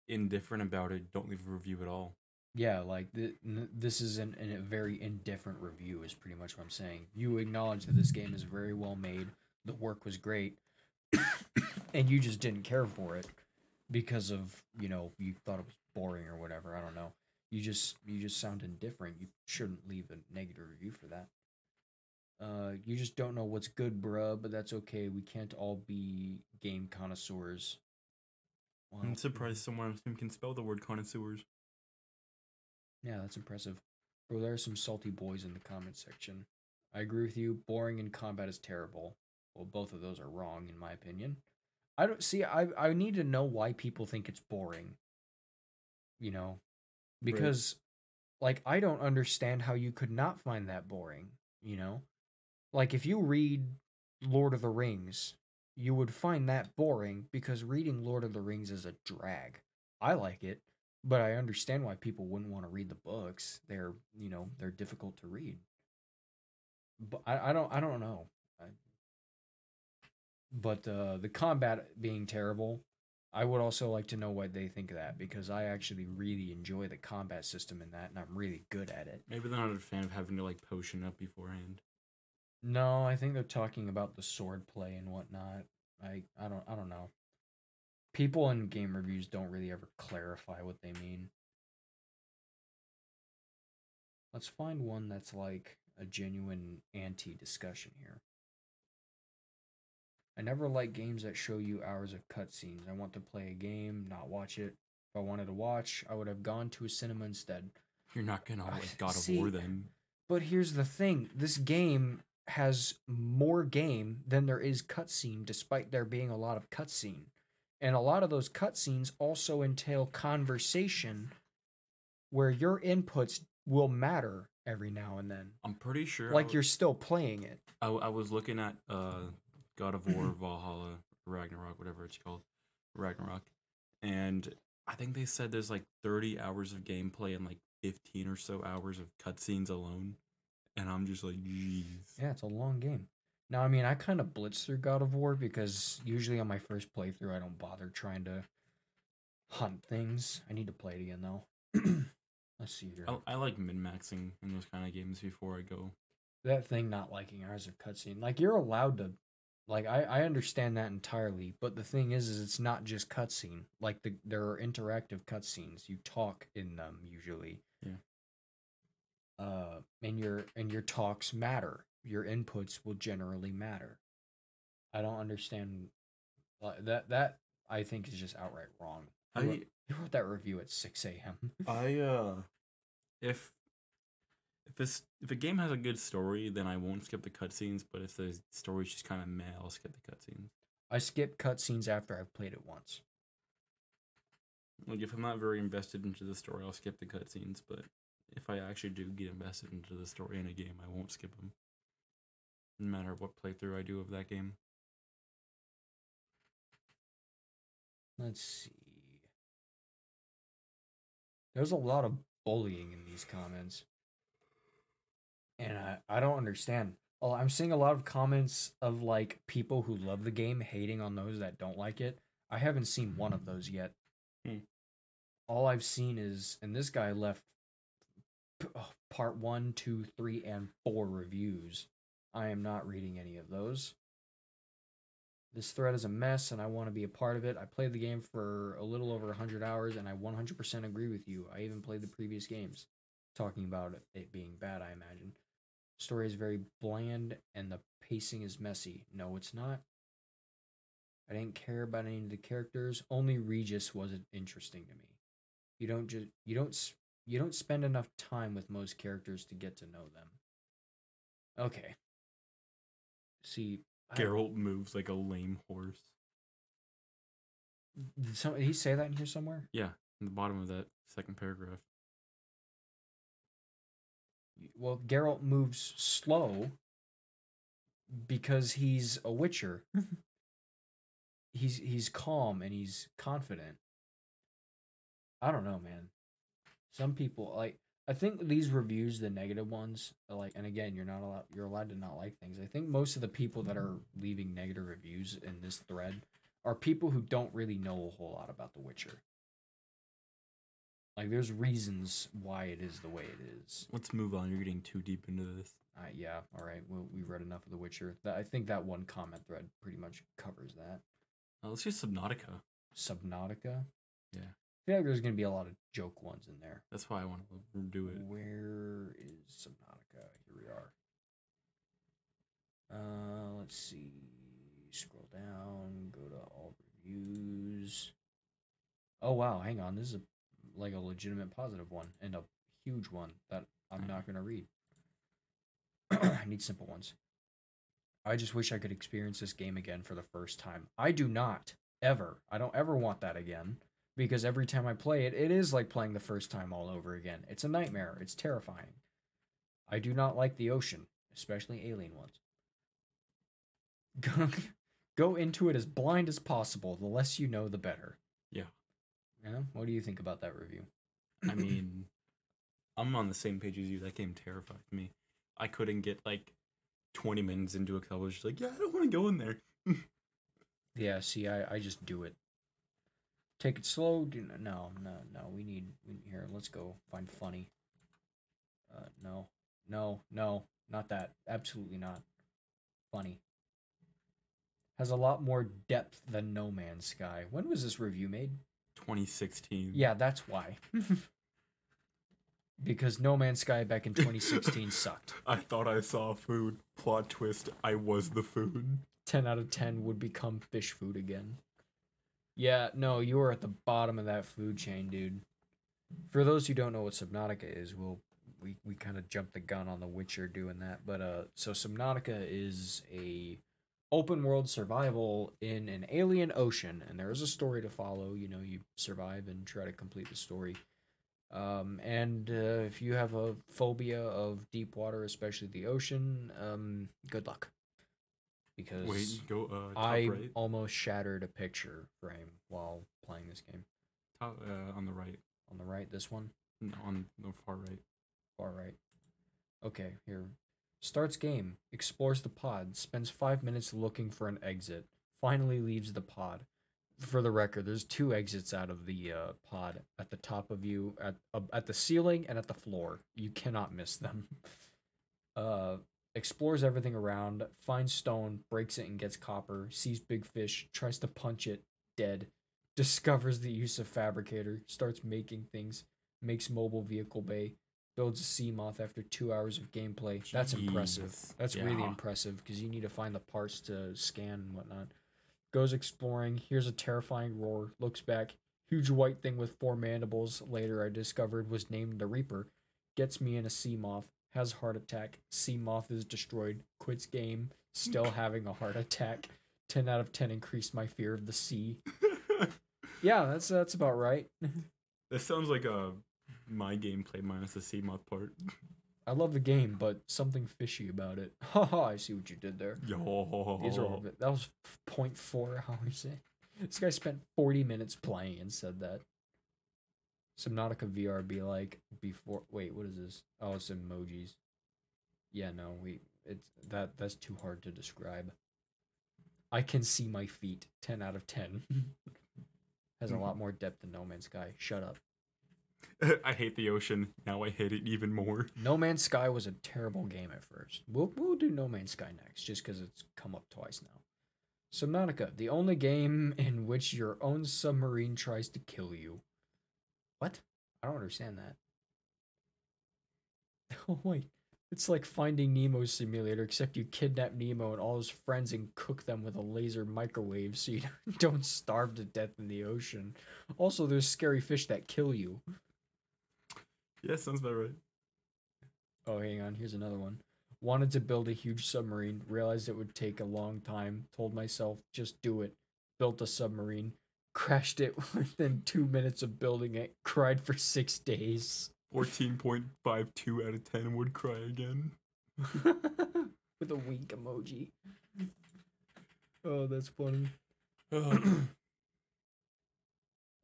indifferent about it, don't leave a review at all. Yeah, like th- this is an, an, a very indifferent review, is pretty much what I'm saying. You acknowledge that this game is very well made, the work was great, and you just didn't care for it because of you know you thought it was boring or whatever. I don't know. You just you just sound indifferent. You shouldn't leave a negative review for that. Uh, you just don't know what's good, bruh, but that's okay. We can't all be game connoisseurs. I'm surprised someone can spell the word connoisseurs. Yeah, that's impressive. Bro, there are some salty boys in the comment section. I agree with you. Boring in combat is terrible. Well, both of those are wrong in my opinion. I don't see I I need to know why people think it's boring. You know, because like I don't understand how you could not find that boring, you know? Like if you read Lord of the Rings, you would find that boring because reading Lord of the Rings is a drag. I like it, but I understand why people wouldn't want to read the books. They're, you know, they're difficult to read. But I, I don't I don't know. I, but uh, the combat being terrible, I would also like to know what they think of that because I actually really enjoy the combat system in that, and I'm really good at it. Maybe they're not a fan of having to like potion up beforehand. No, I think they're talking about the sword play and whatnot. I I don't I don't know. People in game reviews don't really ever clarify what they mean. Let's find one that's like a genuine anti discussion here. I never like games that show you hours of cutscenes. I want to play a game, not watch it. If I wanted to watch, I would have gone to a cinema instead. You're not gonna like God of see- War then. But here's the thing this game has more game than there is cutscene, despite there being a lot of cutscene. And a lot of those cutscenes also entail conversation where your inputs will matter every now and then. I'm pretty sure. Like w- you're still playing it. I, I was looking at uh God of War Valhalla Ragnarok whatever it's called Ragnarok and I think they said there's like 30 hours of gameplay and like 15 or so hours of cutscenes alone and I'm just like jeez Yeah, it's a long game. Now, I mean, I kind of blitz through God of War because usually on my first playthrough, I don't bother trying to hunt things. I need to play it again, though. Let's see here. I, I like min-maxing in those kind of games before I go that thing not liking hours of cutscene. Like you're allowed to like I, I understand that entirely, but the thing is is it's not just cutscene. Like the there are interactive cutscenes. You talk in them usually. Yeah. Uh and your and your talks matter. Your inputs will generally matter. I don't understand that that I think is just outright wrong. Wrote- I who wrote that review at six AM? I uh if if this if a game has a good story then I won't skip the cutscenes but if the story's just kind of meh I'll skip the cutscenes I skip cutscenes after I've played it once. Like if I'm not very invested into the story, I'll skip the cutscenes. But if I actually do get invested into the story in a game, I won't skip them. No matter what playthrough I do of that game. Let's see. There's a lot of bullying in these comments. And I, I don't understand. Oh, I'm seeing a lot of comments of like people who love the game hating on those that don't like it. I haven't seen one of those yet. Hmm. All I've seen is, and this guy left p- oh, part one, two, three, and four reviews. I am not reading any of those. This thread is a mess and I want to be a part of it. I played the game for a little over 100 hours and I 100% agree with you. I even played the previous games. Talking about it, being bad, I imagine. Story is very bland and the pacing is messy. No, it's not. I didn't care about any of the characters. Only Regis wasn't interesting to me. You don't just you don't you don't spend enough time with most characters to get to know them. Okay. See, Geralt moves like a lame horse. Did, some, did he say that in here somewhere? Yeah, in the bottom of that second paragraph. Well, Geralt moves slow because he's a Witcher. he's he's calm and he's confident. I don't know, man. Some people like I think these reviews, the negative ones, like, and again, you're not allowed. You're allowed to not like things. I think most of the people that are leaving negative reviews in this thread are people who don't really know a whole lot about The Witcher. Like, there's reasons why it is the way it is. Let's move on. You're getting too deep into this. Uh, yeah, all right. Well, we've read enough of The Witcher. I think that one comment thread pretty much covers that. Uh, let's use Subnautica. Subnautica. Yeah. I feel like there's gonna be a lot of joke ones in there. That's why I want to do it. Where is Subnautica? Here we are. Uh, let's see. Scroll down. Go to all reviews. Oh wow, hang on. This is a like a legitimate positive one and a huge one that I'm not gonna read. I need simple ones. I just wish I could experience this game again for the first time. I do not ever. I don't ever want that again because every time I play it, it is like playing the first time all over again. It's a nightmare. It's terrifying. I do not like the ocean, especially alien ones. Go, go into it as blind as possible. The less you know, the better. Yeah. Yeah. What do you think about that review? I mean, I'm on the same page as you. That game terrified me. I couldn't get like 20 minutes into it 'cause I was just like, yeah, I don't want to go in there. Yeah. See, I I just do it. Take it slow. Do no, no, no. We need we, here. Let's go find funny. Uh, no, no, no, not that. Absolutely not. Funny. Has a lot more depth than No Man's Sky. When was this review made? 2016. Yeah, that's why. because No Man's Sky back in 2016 sucked. I thought I saw food. Plot twist, I was the food. 10 out of 10 would become fish food again. Yeah, no, you are at the bottom of that food chain, dude. For those who don't know what Subnautica is, we'll we, we kind of jumped the gun on The Witcher doing that. But uh so Subnautica is a open world survival in an alien ocean and there is a story to follow, you know, you survive and try to complete the story. Um and uh, if you have a phobia of deep water, especially the ocean, um good luck. Because Wait, go uh, I right. almost shattered a picture frame while playing this game. Top, uh, on the right. On the right, this one, No, on the far right. far right. Okay, here. Starts game, explores the pod, spends five minutes looking for an exit, finally leaves the pod. For the record, there's two exits out of the uh, pod at the top of you, at uh, at the ceiling and at the floor. You cannot miss them. Uh, explores everything around, finds stone, breaks it and gets copper, sees big fish, tries to punch it, dead, discovers the use of fabricator, starts making things, makes mobile vehicle bay, builds a Seamoth after two hours of gameplay. That's impressive. Jeez. That's really impressive because you need to find the parts to scan and whatnot. Goes exploring, hears a terrifying roar, looks back, huge white thing with four mandibles, later I discovered was named the Reaper, gets me in a Seamoth, has heart attack, Seamoth is destroyed, quits game, still having a heart attack. 10 out of 10 increased my fear of the sea. Yeah, that's that's about right. this sounds like a my gameplay minus the Seamoth part. I love the game, but something fishy about it. Haha, I see what you did there. Yo. These are all bit- that was point four. How we say? This guy spent forty minutes playing and said that. Subnautica VR be like before. Wait, what is this? Oh, it's emojis. Yeah, no, we it's that that's too hard to describe. I can see my feet. Ten out of ten. Has a lot more depth than No Man's Sky. Shut up. I hate the ocean. Now I hate it even more. No Man's Sky was a terrible game at first. We'll, we'll do No Man's Sky next, just because it's come up twice now. Subnautica, the only game in which your own submarine tries to kill you. What? I don't understand that. Oh, wait. It's like Finding Nemo simulator, except you kidnap Nemo and all his friends and cook them with a laser microwave so you don't starve to death in the ocean. Also, there's scary fish that kill you. Yeah, sounds about right. Oh, hang on. Here's another one. Wanted to build a huge submarine, realized it would take a long time, told myself, just do it. Built a submarine, crashed it within two minutes of building it, cried for six days. 14.52 out of 10 would cry again. With a wink emoji. Oh, that's funny.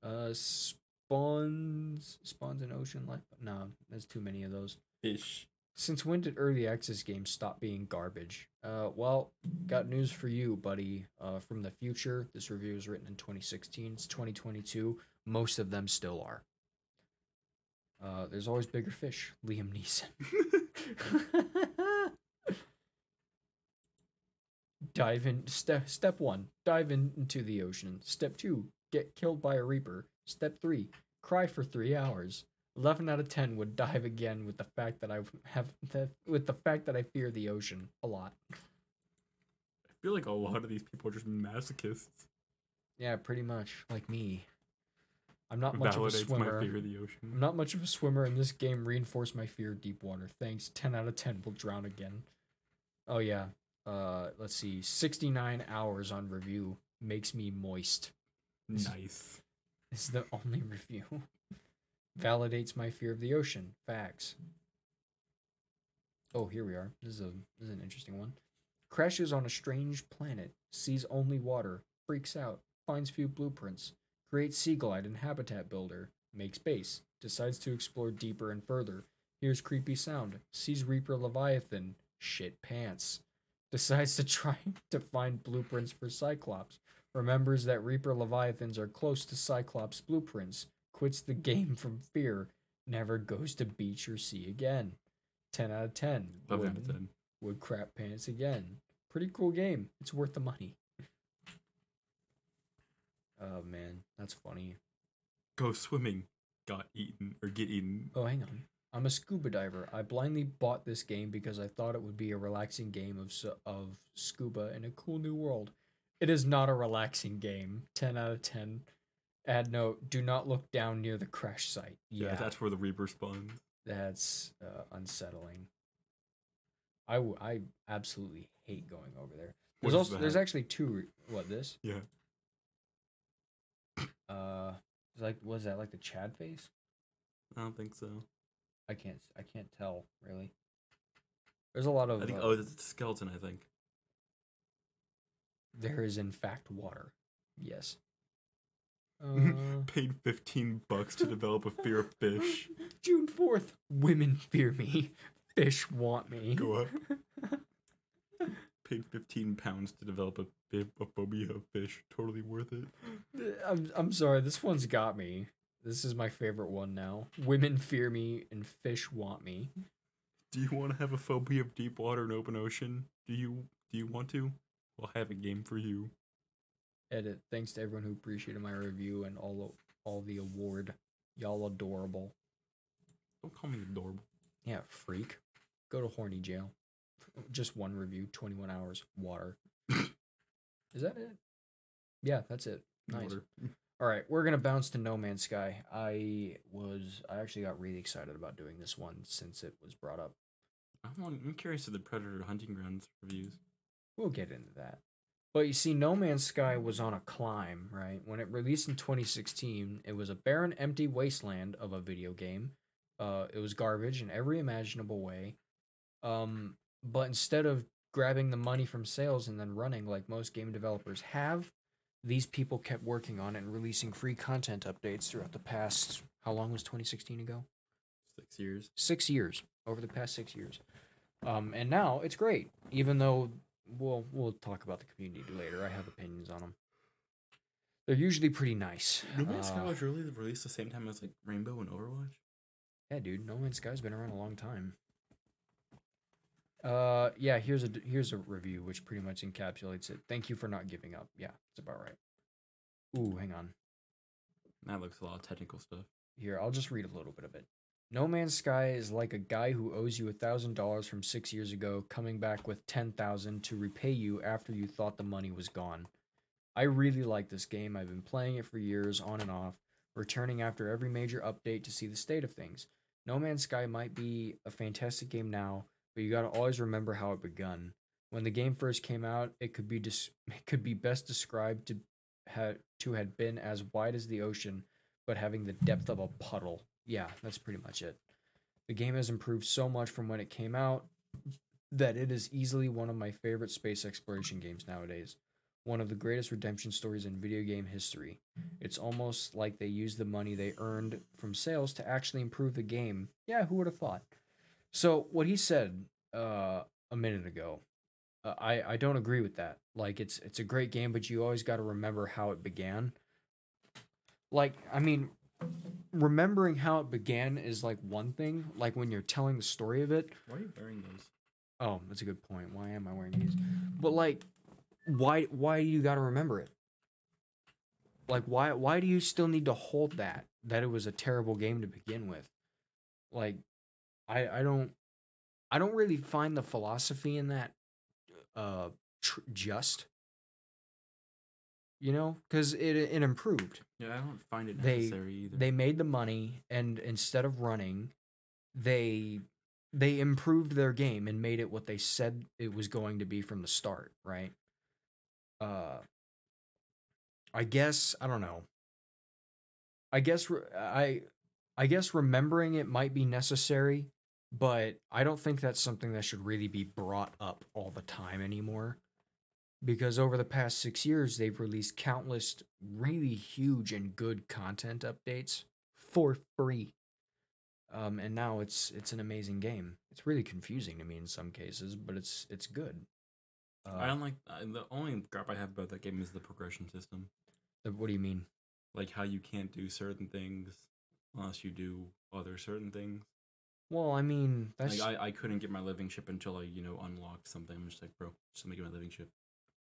uh, spawns, spawns an ocean life. No, there's too many of those. Ish. Since when did early access games stop being garbage? Uh, well, got news for you, buddy. Uh, from the future, this review was written in 2016. It's 2022. Most of them still are. Uh, there's always bigger fish. Liam Neeson. dive in. Step step one. Dive in, into the ocean. Step two. Get killed by a reaper. Step three. Cry for three hours. 11 out of 10 would dive again with the fact that I have that with the fact that I fear the ocean a lot. I feel like a lot of these people are just masochists. Yeah, pretty much like me. I'm not much of a swimmer. my fear of the ocean. I'm not much of a swimmer, and this game reinforced my fear of deep water. Thanks. 10 out of 10 will drown again. Oh, yeah. Uh, let's see. 69 hours on review makes me moist. Nice. This is the only review. Validates my fear of the ocean. Facts. Oh, here we are. This is a this is an interesting one. Crashes on a strange planet, sees only water, freaks out, finds few blueprints, creates Seaglide and habitat builder, makes base, decides to explore deeper and further, hears creepy sound, sees Reaper Leviathan, shit pants, decides to try to find blueprints for Cyclops, remembers that Reaper Leviathans are close to Cyclops blueprints, quits the game from fear, never goes to beach or sea again. 10 out of 10. Love would, 10. would crap pants again. Pretty cool game. It's worth the money. Oh man, that's funny. Go swimming. Got eaten or get eaten. Oh, hang on. I'm a scuba diver. I blindly bought this game because I thought it would be a relaxing game of of scuba in a cool new world. It is not a relaxing game. 10 out of 10. Add note, do not look down near the crash site. Yeah, Yeah, that's where the Reaper spawns. that's uh, unsettling. I, w- I absolutely hate going over there. There's also there's actually two re- what this? Yeah. Uh it's like was that like the Chad face? I don't think so. I can't I can't tell really. There's a lot of I think uh, oh, it's a skeleton. I think. there is in fact water. Yes. Uh, Paid fifteen bucks to develop a fear of fish. June 4th. Women fear me. Fish want me. Go up. Paid fifteen pounds to develop a, a phobia of fish. Totally worth it. I'm I'm sorry, this one's got me. This is my favorite one now. Women fear me and fish want me. Do you want to have a phobia of deep water and open ocean? Do you do you want to? We'll have a game for you. Edit. Uh, thanks to everyone who appreciated my review and all all the award. Y'all adorable. Don't call me adorable. Yeah, freak. Go to horny jail. Just one review, 21 hours, water. Is that it? Yeah, that's it. Nice. Water. All right, we're going to bounce to No Man's Sky. I was I actually got really excited about doing this one since it was brought up. I'm, on- I'm curious to the Predator Hunting Grounds reviews. We'll get into that. But you see, No Man's Sky was on a climb, right? When it released in 2016, it was a barren, empty wasteland of a video game. Uh, it was garbage in every imaginable way. Um, but instead of grabbing the money from sales and then running like most game developers have, these people kept working on it and releasing free content updates throughout the past. How long was 2016 ago? Six years. six years over the past six years um and now it's great even though we'll we'll talk about the community later. I have opinions on them they're usually pretty nice. No Man's Sky Uh, was really released the same time as like Rainbow and Overwatch. yeah dude no man's sky's been around a long time. Uh yeah here's a here's a review which pretty much encapsulates it. Thank you for not giving up. Yeah it's about right. Ooh hang on. That looks a lot of technical stuff. Here, I'll just read a little bit of it. No Man's Sky is like a guy who owes you a thousand dollars from six years ago, coming back with ten thousand to repay you after you thought the money was gone. I really like this game. I've been playing it for years, on and off, returning after every major update to see the state of things. No Man's Sky might be a fantastic game now, but you gotta always remember how it begun. When the game first came out, it could be dis- it could be best described to ha- to had been as wide as the ocean but having the depth of a puddle. Yeah, that's pretty much it. The game has improved so much from when it came out that it is easily one of my favorite space exploration games nowadays. One of the greatest redemption stories in video game history. It's almost like they used the money they earned from sales to actually improve the game. Yeah, who would have thought? So, what he said uh, a minute ago, uh, I I don't agree with that. Like it's it's a great game, but you always got to remember how it began like i mean remembering how it began is like one thing like when you're telling the story of it. Why are you wearing those? oh that's a good point. Why am i wearing these? But like why why do you got to remember it? Like why why do you still need to hold that that it was a terrible game to begin with? Like i i don't i don't really find the philosophy in that uh tr- just. You know, because it it improved. Yeah, I don't find it They- necessary either. They made the money, and instead of running, they they improved their game and made it what they said it was going to be from the start. Right. Uh. I guess I don't know. I guess re- I I guess remembering it might be necessary, but I don't think that's something that should really be brought up all the time anymore. Because over the past six years, they've released countless really huge and good content updates for free. Um, and now it's it's an amazing game. It's really confusing to me in some cases, but it's it's good. Uh, I don't like uh, the only gripe I have about that game is the progression system. what do you mean? Like how you can't do certain things unless you do other certain things. Well, I mean that's Like I, I couldn't get my living ship until I you know unlocked something. I'm just like, bro, just let me get my living ship.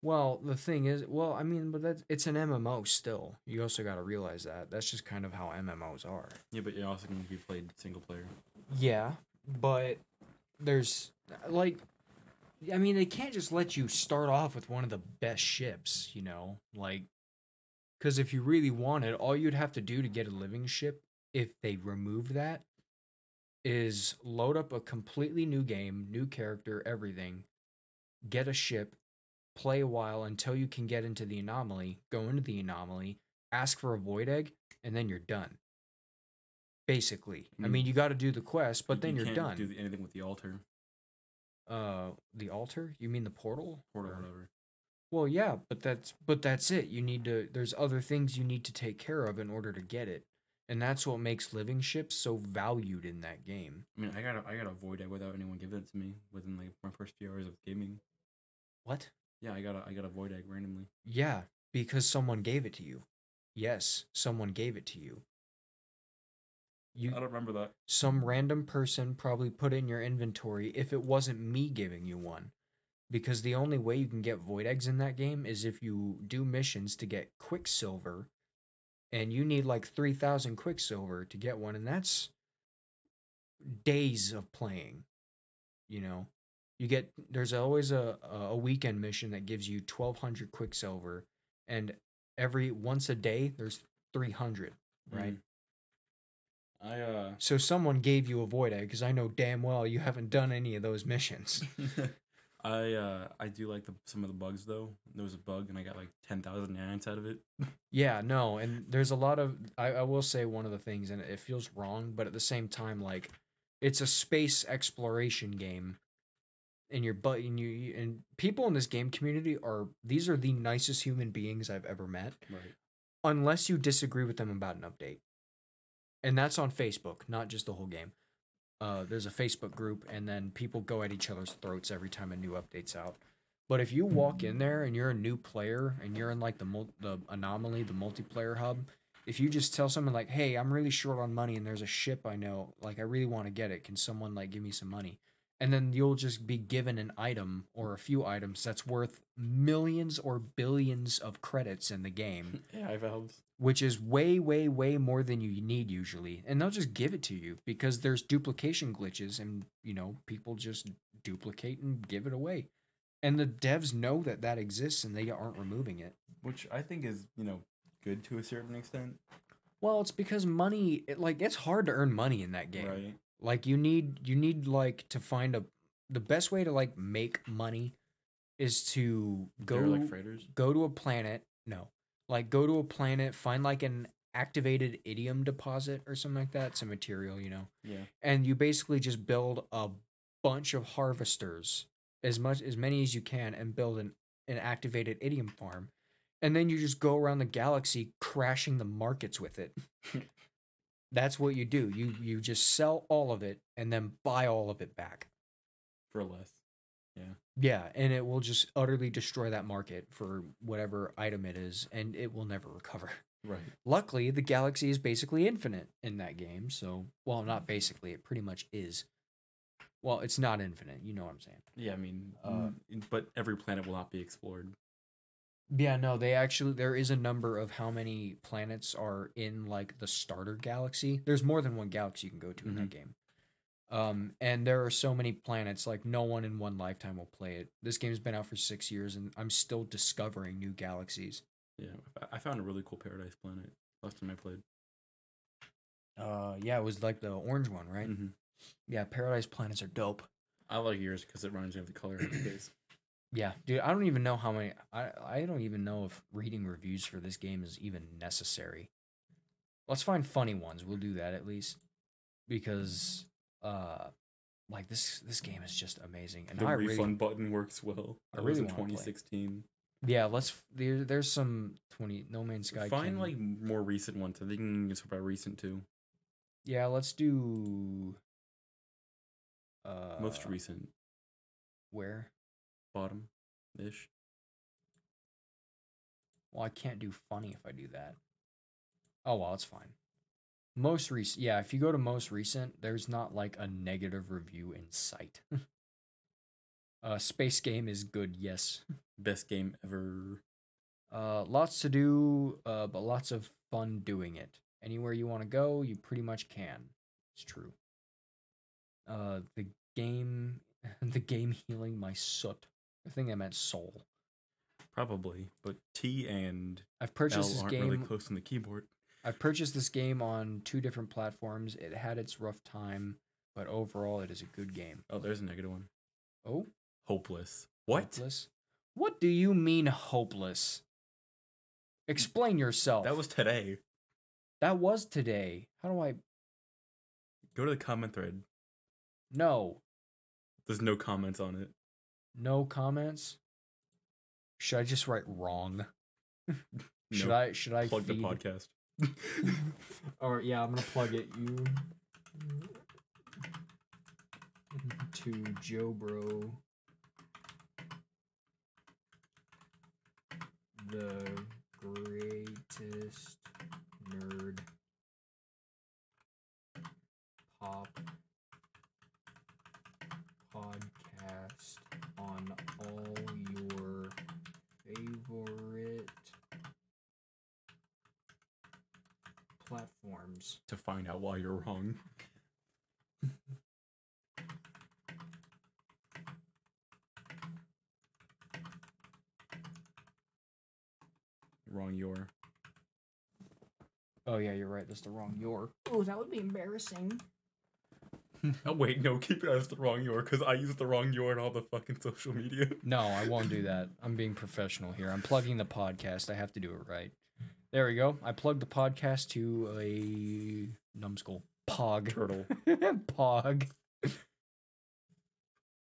Well, the thing is, well, I mean, but that's it's an MMO still. You also got to realize that. That's just kind of how MMOs are. Yeah, but it also can be played single player. Yeah, but there's like I mean, they can't just let you start off with one of the best ships, you know? Like cuz if you really wanted, all you'd have to do to get a living ship if they remove that is load up a completely new game, new character, everything, get a ship, play a while until you can get into the anomaly, go into the anomaly, ask for a void egg, and then you're done. Basically, I Mm. mean, you got to do the quest, but then you you're can't done. Do anything with the altar uh, the altar? You mean the portal? or Or- whatever. Well, yeah, but that's but that's it. You need to. There's other things you need to take care of in order to get it, and that's what makes living ships so valued in that game. I mean, I got a, I got a void egg without anyone giving it to me within like my first few hours of gaming. What? Yeah, I got a I got a void egg randomly. Yeah, because someone gave it to you. Yes, someone gave it to you. You I don't remember that. some random person probably put it in your inventory if it wasn't me giving you one. Because the only way you can get void eggs in that game is if you do missions to get quicksilver and you need like 3000 quicksilver to get one and that's days of playing. You know, you get there's always a a weekend mission that gives you 1200 quicksilver and every once a day there's 300, right? Mm. I uh So someone gave you a void egg because I know damn well you haven't done any of those missions. I uh I do like the some of the bugs though. There was a bug and I got like ten thousand nanites out of it. yeah, no, and there's a lot of I, I will say one of the things, and it feels wrong, but at the same time, like it's a space exploration game, and your butt and you and people in this game community are these are the nicest human beings I've ever met, Right. unless you disagree with them about an update, and that's on Facebook, not just the whole game. Uh, there's a Facebook group, and then people go at each other's throats every time a new update's out. But if you walk in there and you're a new player and you're in like the mul- the anomaly, the multiplayer hub, if you just tell someone like, "Hey, I'm really short on money and there's a ship I know, like I really want to get it. Can someone like give me some money?" And then you'll just be given an item or a few items that's worth millions or billions of credits in the game AI valves. which is way, way, way more than you need usually. And they'll just give it to you because there's duplication glitches and, you know, people just duplicate and give it away. And the devs know that that exists and they aren't removing it. Which I think is, you know, good to a certain extent. Well, it's because money, it, like, it's hard to earn money in that game. Right. Like, you need, you need, like, to find a, the best way to, like, make money is to go, They're like freighters. go to a planet. No, like go to a planet, find like an activated indium deposit or something like that. A material, you know, Yeah. and you basically just build a bunch of harvesters, as much as many as you can, and build an an activated indium farm, and then you just go around the galaxy crashing the markets with it. That's what you do. You you just sell all of it and then buy all of it back. For less. Yeah, Yeah, and it will just utterly destroy that market for whatever item it is, and it will never recover. Right. Luckily, the galaxy is basically infinite in that game, so well, not basically, it pretty much is. Well, it's not infinite, you know what I'm saying. Yeah, I mean, Uh, mm, but every planet will not be explored. Yeah, no, they actually there is a number of how many planets are in like the starter galaxy. There's more than one galaxy you can go to in that game. Um, and there are so many planets, like no one in one lifetime will play it. This game's been out for six years, and I'm still discovering new galaxies. Yeah, I- found a really cool paradise planet last time I played. Uh, yeah, it was like the orange one, right? Mhm. Yeah, Paradise planets are dope. I like yours because it reminds me of the color of the space. Yeah, dude, I don't even know how many. I I don't even know if reading reviews for this game is even necessary. Let's find funny ones. We'll do that at least, because uh, like this this game is just amazing, and the I refund really button works well. I really in wanna play. 2016. yeah. Let's there, there's some twenty No Man's Sky. Find can- like more recent ones. I think you can by recent too. yeah. Let's do. Uh, Most recent, Where? Bottom ish. Well, I can't do funny if I do that. Oh well, it's fine. Most recent, yeah. If you go to most recent, there's not like a negative review in sight. uh, space game is good, yes. Best game ever. Uh, lots to do, uh, but lots of fun doing it. Anywhere you want to go, you pretty much can. It's true. Uh, the game, the game healing my soot. I think I meant soul. Probably, but T and I've purchased L this aren't game. really close on the keyboard. I've purchased this game on two different platforms. It had its rough time, but overall, it is a good game. Oh, there's a negative one. Oh, Hopeless. What? hopeless? What do you mean hopeless? Explain yourself. That was today. that was today. How do I? Go to the comment thread. No, There's no comments on it. No comments. Should I just write wrong? Should No. I? Should I plug feed? the podcast? or yeah, I'm gonna plug it. You to JoBro. The greatest nerd pop podcast on all your favorite platforms. to find out why you're wrong. wrong your. Oh yeah, you're right. That's the wrong your. Oh, that would be embarrassing. Oh wait, no, keep it as the wrong your because I use the wrong your in all the fucking social media. No, I won't do that. I'm being professional here. I'm plugging the podcast. I have to do it right. There we go. I plugged the podcast to a numbskull. Pog. Turtle. Pog.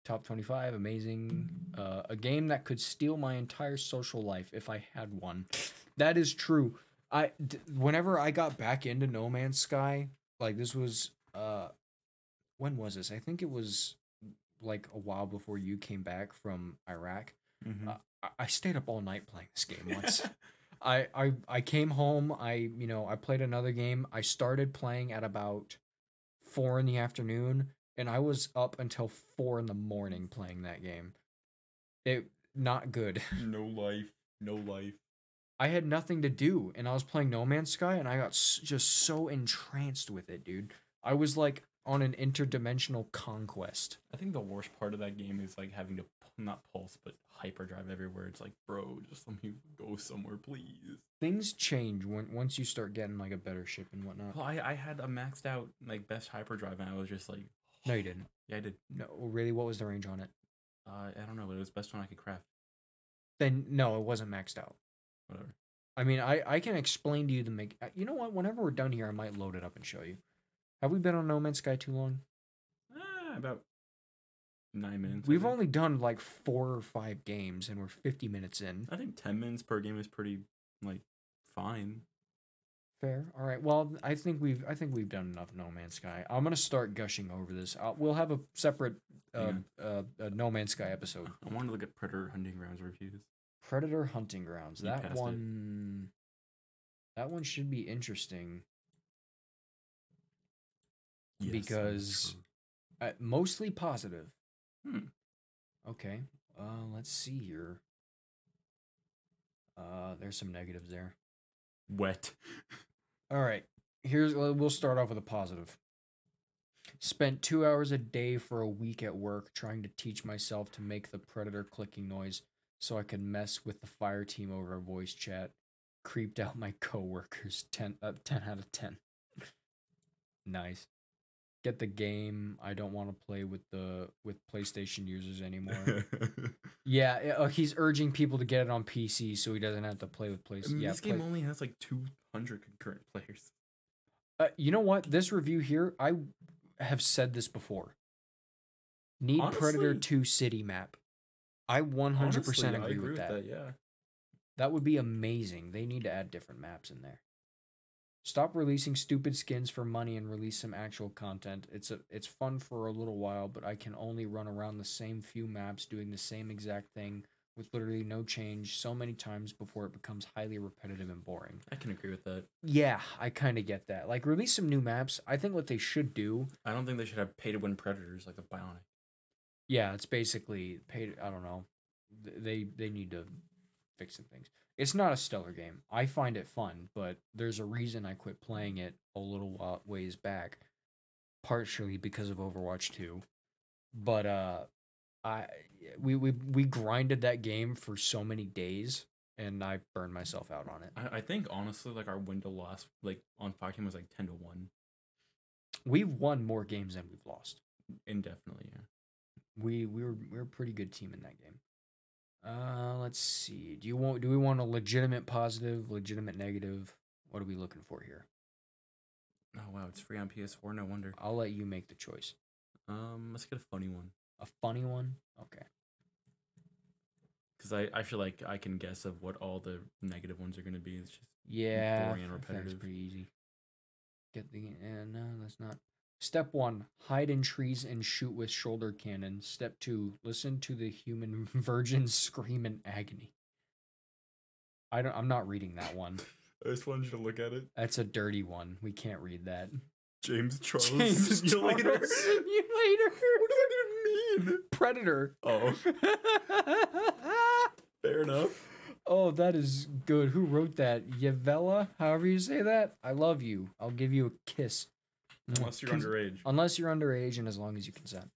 Top 25, amazing. Uh, a game that could steal my entire social life if I had one. That is true. I d- whenever I got back into No Man's Sky, like this was uh when was this? I think it was like a while before you came back from Iraq. Mhm. Uh, I- I stayed up all night playing this game once. I, I I came home. I you know I played another game. I started playing at about four in the afternoon, and I was up until four in the morning playing that game. It not good. no life, no life. I had nothing to do, and I was playing No Man's Sky, and I got s- just so entranced with it, dude. I was like on an interdimensional conquest. I think the worst part of that game is like having to not pulse but hyperdrive everywhere. It's like, bro, just let me go somewhere, please. Things change when once you start getting like a better ship and whatnot. Well, I, I had a maxed out like best hyperdrive, and I was just like, No, you didn't. yeah, I did. No, really. What was the range on it? Uh, I don't know, but it was best one I could craft. Then no, it wasn't maxed out. Whatever. I mean, I I can explain to you the make. uh, You know what? Whenever we're done here, I might load it up and show you. Have we been on No Man's Sky too long? Ah, about nine minutes. We've only done like four or five games, and we're fifty minutes in. I think ten minutes per game is pretty like fine. Fair. All right. Well, I think we've I think we've done enough No Man's Sky. I'm gonna start gushing over this. i we'll have a separate uh, uh, uh, No Man's Sky episode. I wanted to look at Predator Hunting Grounds reviews. Predator Hunting Grounds. You That passed it. one. That one should be interesting. Yes, Because- Uh, mostly positive. Hmm. Okay. Uh, let's see here. Uh, there's some negatives there. wet. All right. Here's we'll start off with a positive. Spent two hours a day for a week at work trying to teach myself to make the predator clicking noise so I could mess with the fire team over a voice chat. Creeped out my coworkers. 10, uh, 10 out of 10. nice. Get the game. I don't want to play with the with PlayStation users anymore. yeah, uh, he's urging people to get it on PC so he doesn't have to play with I PlayStation. mean, yeah, this game play- only has like 200 concurrent players. Uh, you know what? This review here, I have said this before. Need Predator Honestly- 2 city map. I 100% Honestly, agree, I agree with, that. that. Yeah. That would be amazing. They need to add different maps in there. Stop releasing stupid skins for money and release some actual content. It's a it's fun for a little while, but I can only run around the same few maps doing the same exact thing with literally no change so many times before it becomes highly repetitive and boring. I can agree with that. Yeah, I kind of get that. Like release some new maps. I think what they should do I don't think they should have pay to win predators like the Bionic. Yeah, it's basically paid. I don't know. They they need to fix some things. It's not a stellar game. I find it fun, but there's a reason I quit playing it a little ways back, partially because of Overwatch 2. But uh, I we we we grinded that game for so many days, and I burned myself out on it. I, I think honestly, like our window loss, like on Fireteam was like ten to one, We've won more games than we've lost. indefinitely. Yeah. We we were we were a pretty good team in that game. Uh, let's see. Do you want? Do we want a legitimate positive, legitimate negative? What are we looking for here? Oh wow, it's free on PS4. No wonder. I'll let you make the choice. Um, let's get a funny one A funny one. Okay. because I I feel like I can guess of what all the negative ones are gonna be. It's just Yeah, Boring and think that's repetitive. pretty easy. Get the uh, no, that's not. Step one: hide in trees and shoot with shoulder cannon. Step two: listen to the human virgin scream in agony. I don't. I'm not reading that one. I just wanted you to look at it. That's a dirty one. We can't read that. James Charles James Simulator. Charles Simulator. what does that even mean? Predator. Oh, fair enough. oh, that is good. Who wrote that? Yavella? However you say that. I love you. I'll give you a kiss. Unless you're Cons- underage. Unless you're underage and as long as you consent.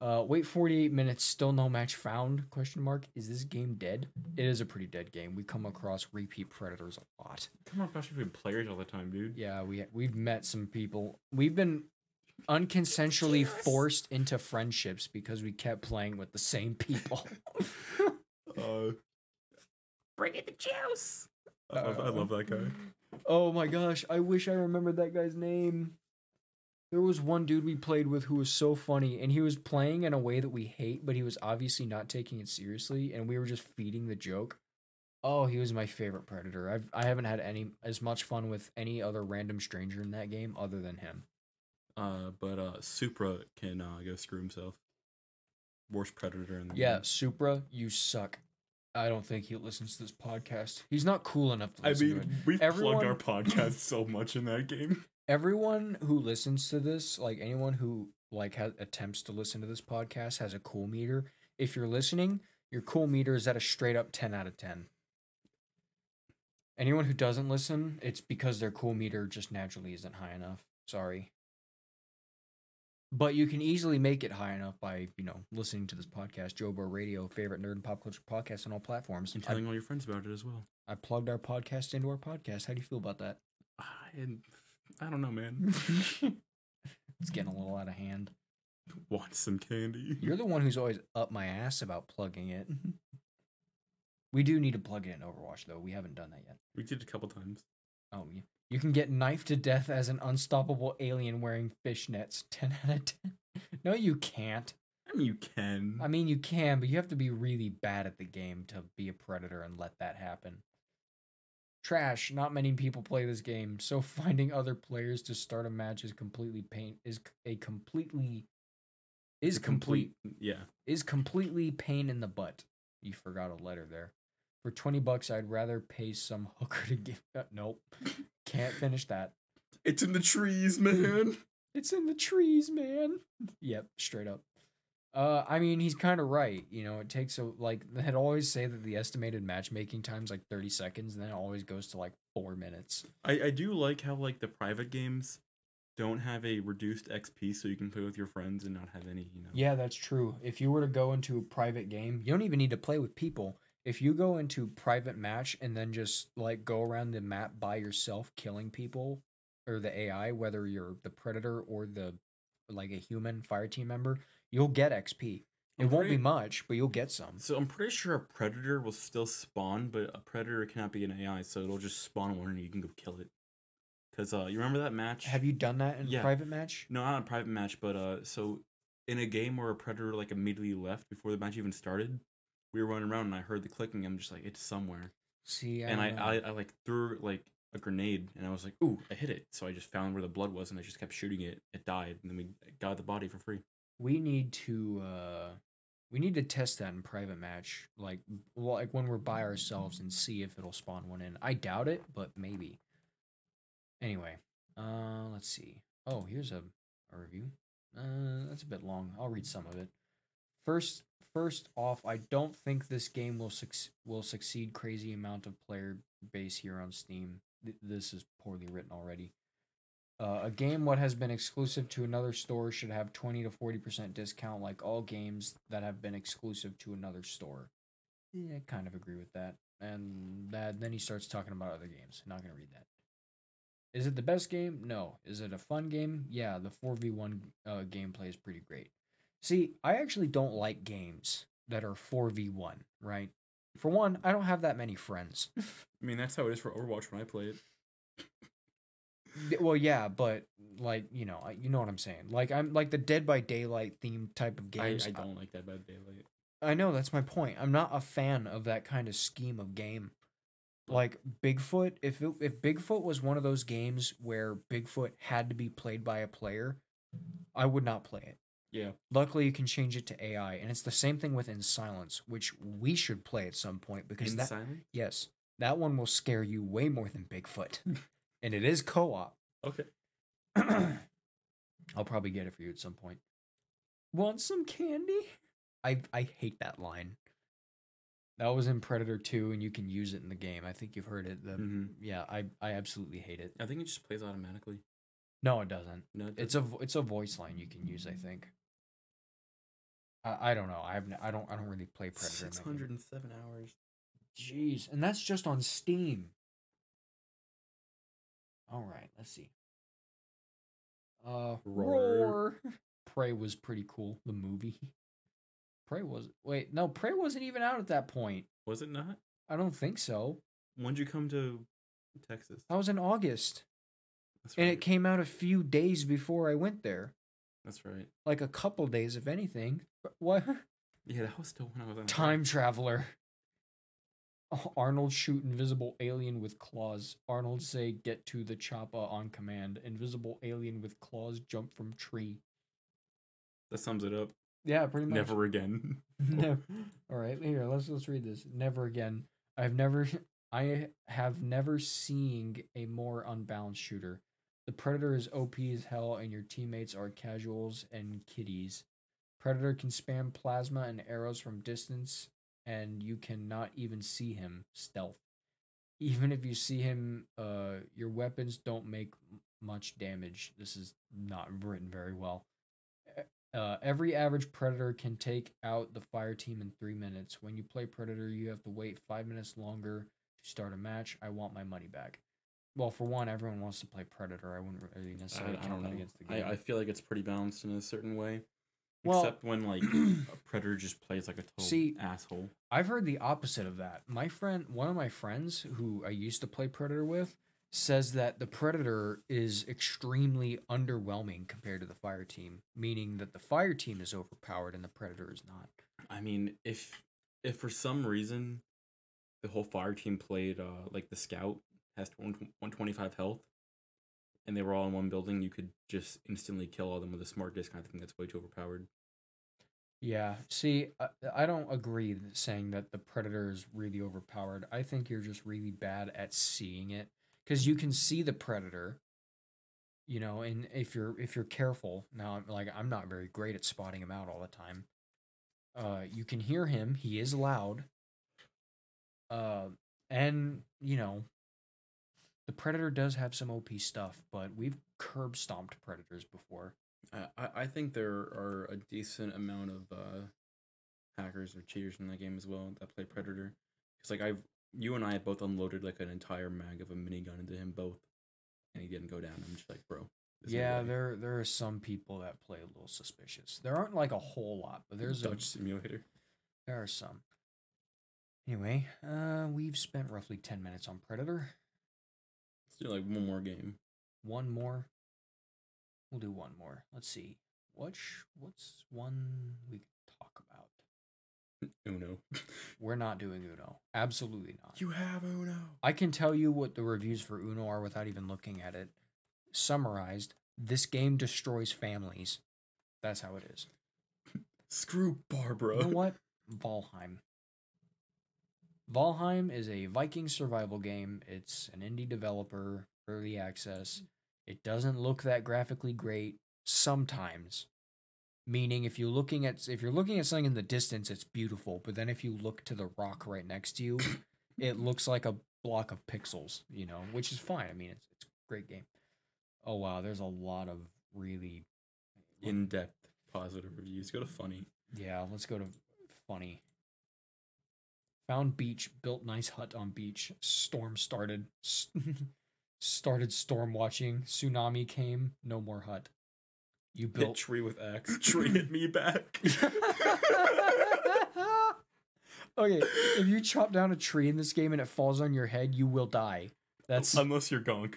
Uh, wait 48 minutes, still no match found? Question mark. Is this game dead? It is a pretty dead game. We come across repeat predators a lot. Come on, gosh, you've players all the time, dude. Yeah, we we've met some people. We've been unconsensually Yes. forced into friendships because we kept playing with the same people. Uh, bring it the juice. I love, I love that guy. Oh my gosh, I wish I remembered that guy's name. There was one dude we played with who was so funny, and he was playing in a way that we hate, but he was obviously not taking it seriously, and we were just feeding the joke. Oh, he was my favorite predator. I've I haven't had any as much fun with any other random stranger in that game other than him. Uh, but uh, Supra can uh, go screw himself. Worst predator in the Yeah, game. Supra, you suck. I don't think he listens to this podcast. He's not cool enough to I listen to mean, we've Everyone- plugged our podcast so much in that game. Everyone who listens to this, like anyone who like has attempts to listen to this podcast has a cool meter. If you're listening, your cool meter is at a straight up 10 out of 10. Anyone who doesn't listen, it's because their cool meter just naturally isn't high enough. Sorry. But you can easily make it high enough by, you know, listening to this podcast, JoBro Radio, favorite nerd and pop culture podcast on all platforms. And I, telling all your friends about it as well. I plugged our podcast into our podcast. How do you feel about that? I, I don't know, man. it's getting a little out of hand. Want some candy? You're the one who's always up my ass about plugging it. we do need to plug it in Overwatch, though. We haven't done that yet. We did a couple times. Oh, yeah. You can get knifed to death as an unstoppable alien wearing fishnets. 10 out of 10. No, you can't. I mean, you can. I mean, you can, but you have to be really bad at the game to be a predator and let that happen. Trash. Not many people play this game, so finding other players to start a match is completely pain is a completely is a complete Yeah. is completely pain in the butt. You forgot a letter there. For 20 bucks, I'd rather pay some hooker to give. Uh, nope. Can't finish that. It's in the trees, man. It's in the trees, man. Yep, straight up. Uh, I mean, he's kind of right. You know, it takes a like they'd always say that the estimated matchmaking time's like 30 seconds, and then it always goes to like four minutes. I, I do like how like the private games don't have a reduced XP so you can play with your friends and not have any, you know. Yeah, that's true. If you were to go into a private game, you don't even need to play with people. If you go into private match and then just like go around the map by yourself killing people or the AI, whether you're the predator or the like a human fire team member, you'll get XP. It I'm won't be much, but you'll get some. So I'm pretty sure a predator will still spawn, but a predator cannot be an AI, so it'll just spawn one and you can go kill it. Cause uh, you remember that match? Have you done that in Yeah. a private match? No, not a private match, but uh, so in a game where a predator like immediately left before the match even started, we were running around and I heard the clicking. I'm just like, it's somewhere, See, and I. I I like threw like a grenade, and I was like, ooh, I hit it. So I just found where the blood was, and I just kept shooting it. It died, and then we got the body for free. We need to uh we need to test that in private match like like when we're by ourselves and see if it'll spawn one in. I doubt it but maybe. Anyway uh let's see. Oh here's a, a review. Uh that's a bit long. I'll read some of it. First first off i don't think this game will suc- will succeed crazy amount of player base here on steam. Th- this is poorly written already uh, a game what has been exclusive to another store should have 20 to 40% discount like all games that have been exclusive to another store. Yeah, I kind of agree with that. And that then he starts talking about other games. Not going to read that. Is it the best game? No. Is it a fun game? Yeah, the 4v1 uh, gameplay is pretty great. See, I actually don't like games that are 4v1, right? For one, I don't have that many friends. I mean, that's how it is for Overwatch when I play it. Well, yeah, but like you know, I- you know what I'm saying. Like I'm like the Dead by Daylight themed type of I, games. I don't like that by daylight. I know that's my point. I'm not a fan of that kind of scheme of game. Like Bigfoot, if it, if Bigfoot was one of those games where Bigfoot had to be played by a player, I would not play it. Yeah. Luckily, you can change it to AI, and it's the same thing with In Silence, which we should play at some point because In that silence. yes, that one will scare you way more than Bigfoot, and it is co-op. Okay. I'll probably get it for you at some point. Want some candy? I I hate that line. That was in Predator 2 and you can use it in the game. I think you've heard it. The, hmm Yeah, I I absolutely hate it. I think it just plays automatically. No, it doesn't. No, it It's a it's a voice line you can use, I think. I, I don't know. I have I don't I don't really play Predator. in six that game. hundred and seven hours. Jeez, and that's just on Steam. All right, let's see. Uh, Roar. Roar. Prey was pretty cool. The movie. Prey was wait no Prey wasn't even out at that point. Was it not? I don't think so. When'd you come to Texas? That was in August, That's and it came out a few days before I went there. That's right. Like a couple days, if anything. What? Yeah, that was still when I was on Time traveler. Arnold shoot invisible alien with claws. Arnold say get to the chopper on command. Invisible alien with claws jump from tree. That sums it up. Yeah, pretty much. Never again. Never. All right, here let's let's read this. Never again. I've never. I have never seen a more unbalanced shooter. The Predator is OP as hell, and your teammates are casuals and kiddies. Predator can spam plasma and arrows from distance, and you cannot even see him. Stealth. Even if you see him, uh, your weapons don't make much damage. This is not written very well. Uh, every average predator can take out the fire team in three minutes. When you play predator, you have to wait five minutes longer to start a match. I want my money back. Well, for one, everyone wants to play predator. I wouldn't really necessarily I count don't that know. against the I, game. I feel like it's pretty balanced in a certain way. Well- Except when like a predator just plays like a total See- asshole. I've heard the opposite of that. My friend, one of my friends who I used to play Predator with, says that the Predator is extremely underwhelming compared to the Fire Team, meaning that the Fire Team is overpowered and the Predator is not. I mean, if if for some reason the whole fire team played uh like the scout has 125 health and they were all in one building, you could just instantly kill all of them with a smart disc. I think that's way too overpowered. Yeah. See, I, don't agree saying that the Predator is really overpowered. I think you're just really bad at seeing it because you can see the Predator. You know, and if you're if you're careful, now I'm like I'm not very great at spotting him out all the time. Uh, you can hear him. He is loud. Uh, and you know, The Predator does have some OP stuff, but we've curb stomped Predators before. I, I think there are a decent amount of uh, hackers or cheaters in that game as well that play Predator. Because like I've you and I have both unloaded like an entire mag of a minigun into him both, and he didn't go down. I'm just like, bro. no yeah, there there are some people that play a little suspicious. There aren't like a whole lot, but there's a, Dutch simulator. there are some. Anyway, uh, we've spent roughly ten minutes on Predator. Let's do like one more game. One more. We'll do one more. Let's see. What's what's one we can talk about? Uno. We're not doing Uno. Absolutely not. you have Uno. I can tell you what the reviews for Uno are without even looking at it. Summarized, this game destroys families. That's how it is. Screw Barbara. You know what? Valheim. Valheim is a Viking survival game. It's an indie developer, early access. It doesn't look that graphically great sometimes. Meaning if you're looking at if you're looking at something in the distance, it's beautiful, but then if you look to the rock right next to you, it looks like a block of pixels, you know, which is fine. I mean, it's it's a great game. Oh wow, there's a lot of really In depth positive reviews. Go to funny. yeah, let's go to funny. Found beach, built nice hut on beach. Storm started. Started storm watching. Tsunami came. No more hut. You Hit built. tree with axe. Tree hit me back. okay, if you chop down a tree in this game and it falls on your head, you will die. That's unless you're gonk.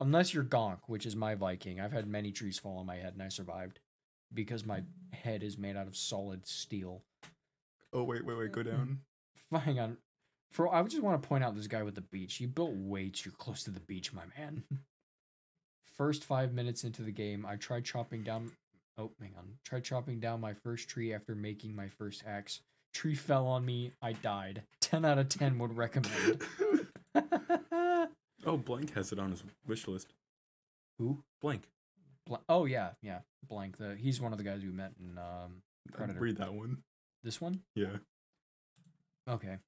unless you're Gonk, which is my Viking. I've had many trees fall on my head and I survived because my head is made out of solid steel. Oh wait, wait, wait. Go down. Hang on. For I just want to point out this guy with the beach. You built way too close to the beach, my man. First five minutes into the game, I tried chopping down. Oh, hang on. Tried chopping down my first tree after making my first axe. Tree fell on me. I died. Ten out of ten would recommend. oh, Blank has it on his wish list. Who? Blank. Bl- oh yeah, yeah. Blank. The he's one of the guys we met in um Predator. Read that one. this one. Yeah. Okay.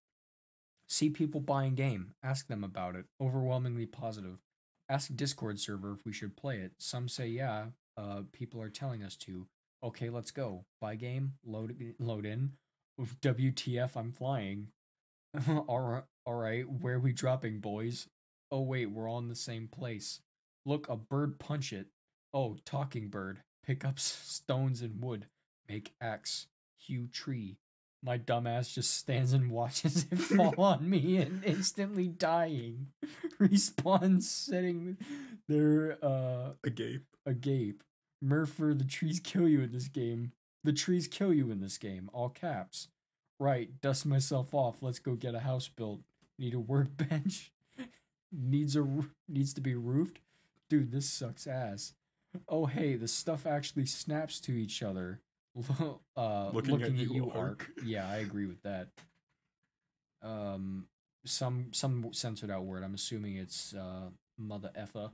See people buying game. Ask them about it. Overwhelmingly positive. Ask Discord server if we should play it. Some say yeah. Uh, people are telling us to. Okay, let's go. Buy game. Load load in. WTF? I'm flying. all right, all right. Where we dropping, boys? Oh wait, we're all in the same place. Look, a bird punch it. Oh, talking bird. Pick up stones and wood. Make axe. Hew tree. My dumbass just stands and watches it fall on me and instantly dying. Respawns sitting there uh Agape. agape. Murpher, the trees kill you in this game. The trees kill you in this game. All caps. Right, dust myself off. Let's go get a house built. Need a workbench. needs a needs to be roofed. Dude, this sucks ass. Oh hey, the stuff actually snaps to each other. uh, Looking looking, at at, you, Ark. Ark. Yeah, I agree with that. Um, some some censored out word. I'm assuming it's uh mother effa.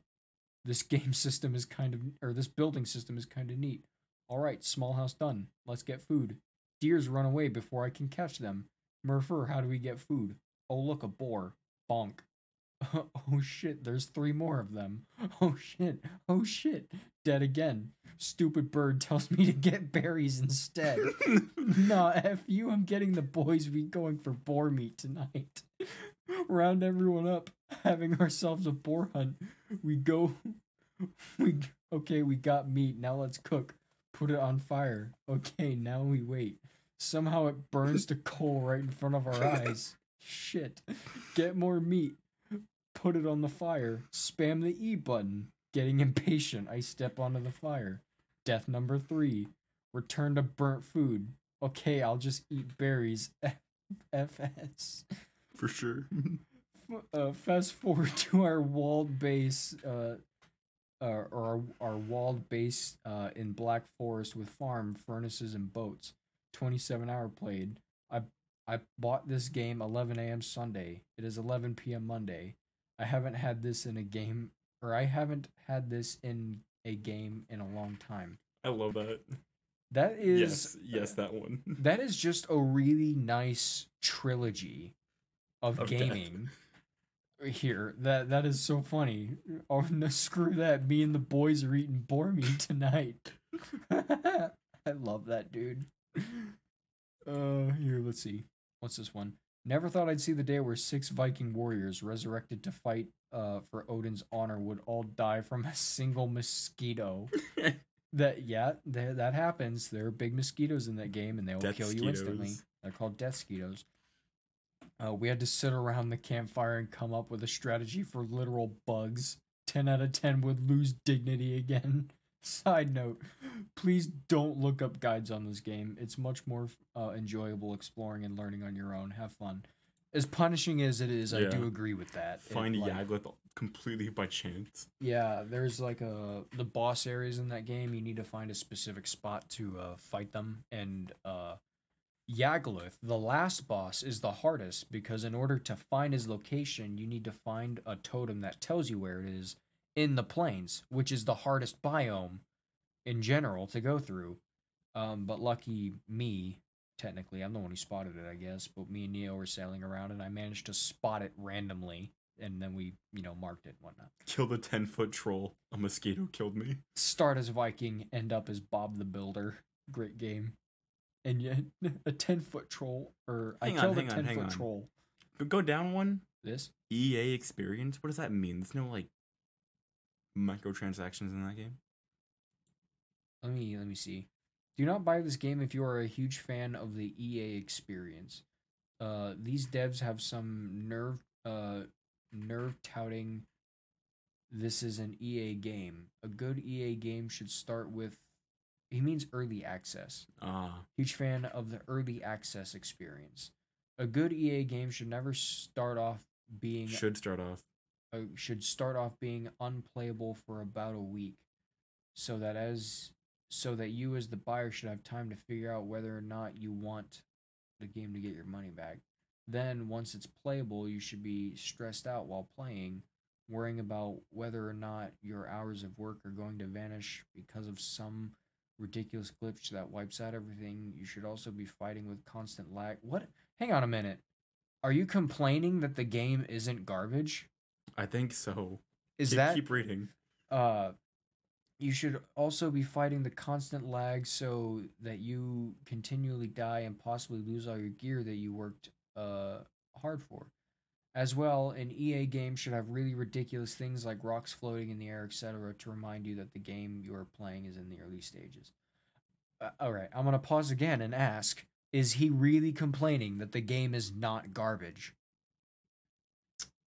This game system is kind of, or this building system is kind of neat. All right, small house done. Let's get food. Deers run away before I can catch them. Murpher, how do we get food? Oh, look, a boar. Bonk. oh shit, there's three more of them. Oh shit, oh shit. Dead again. Stupid bird tells me to get berries instead. nah, F you, I'm getting the boys. We going for boar meat tonight. Round everyone up, having ourselves a boar hunt. We go. We okay. We got meat. Now let's cook. Put it on fire. Okay, now we wait. Somehow it burns to coal right in front of our eyes. Shit. Get more meat. Put it on the fire. Spam the E button. Getting impatient, I step onto the fire. Death number three. Return to burnt food. Okay, I'll just eat berries. FS. For sure. Uh, fast forward to our walled base, uh, uh, or our, our walled base uh, in Black Forest with farm, furnaces, and boats. 27 hour played. I I bought this game 11 a.m. Sunday. It is 11 p.m. Monday. I haven't had this in a game, or I haven't had this in a game in a long time. I love that. That is yes, yes, that one. that is just a really nice trilogy of, Of death. gaming. here. That that is so funny. Oh no, screw that. Me and the boys are eating boar meat tonight. I love that dude. Uh, here, let's see. What's this one? Never thought I'd see the day where six Viking warriors resurrected to fight uh for Odin's honor would all die from a single mosquito. that yeah, that that happens. There are big mosquitoes in that game, and they will Death kill you instantly. They're called death mosquitoes. Uh, we had to sit around the campfire and come up with a strategy for literal bugs. 10 out of 10 would lose dignity again. Side note, please don't look up guides on this game. It's much more uh, enjoyable exploring and learning on your own. Have fun. As punishing as it is, I do agree with that. It, Find like- Yagluth completely by chance. yeah, there's like a the boss areas in that game. You need to find a specific spot to uh, fight them, and uh, Yagluth, the last boss, is the hardest because in order to find his location, you need to find a totem that tells you where it is in the plains, which is the hardest biome in general to go through. Um, but lucky me, technically, I'm the one who spotted it, I guess. But me and Neo were sailing around, and I managed to spot it randomly, and then we, you know, marked it and whatnot Kill the 10 foot troll. A mosquito killed me. start as Viking, end up as Bob the Builder. Great game. And yet, a 10 foot troll, or Hang I on, killed a on, 10 hang foot on. troll. But go down one. This? EA experience? What does that mean? There's no like microtransactions in that game. Let me let me see. Do not buy this game if you are a huge fan of the EA experience. Uh, these devs have some nerve uh nerve touting. This is an EA game. A good EA game should start with. He means early access. Ah, Huge fan of the early access experience. A good EA game should never start off being should start off. Uh, should start off being unplayable for about a week, so that as so that you as the buyer should have time to figure out whether or not you want the game to get your money back. Then once it's playable, you should be stressed out while playing, worrying about whether or not your hours of work are going to vanish because of some ridiculous glitch that wipes out everything. You should also be fighting with constant lag. What? Hang on a minute. Are you complaining that the game isn't garbage? I think so. Is keep, that keep reading? uh you should also be fighting the constant lag so that you continually die and possibly lose all your gear that you worked uh hard for. As well, an EA game should have really ridiculous things like rocks floating in the air, etc., to remind you that the game you are playing is in the early stages. Uh, all right, I'm gonna pause again and ask: Is he really complaining that the game is not garbage?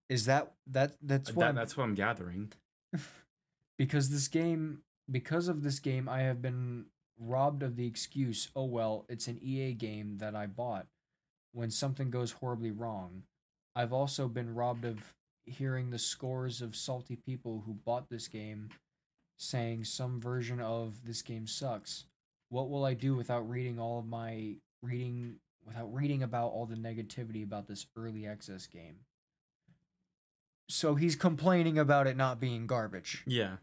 Is that that that's Uh, what that- that's what I'm gathering. because this game because of this game I have been robbed of the excuse, oh well, it's an EA game that I bought when something goes horribly wrong. I've also been robbed of hearing the scores of salty people who bought this game saying some version of this game sucks. What will I do without reading all of my reading without reading about all the negativity about this early access game? So he's complaining about it not being garbage. Yeah.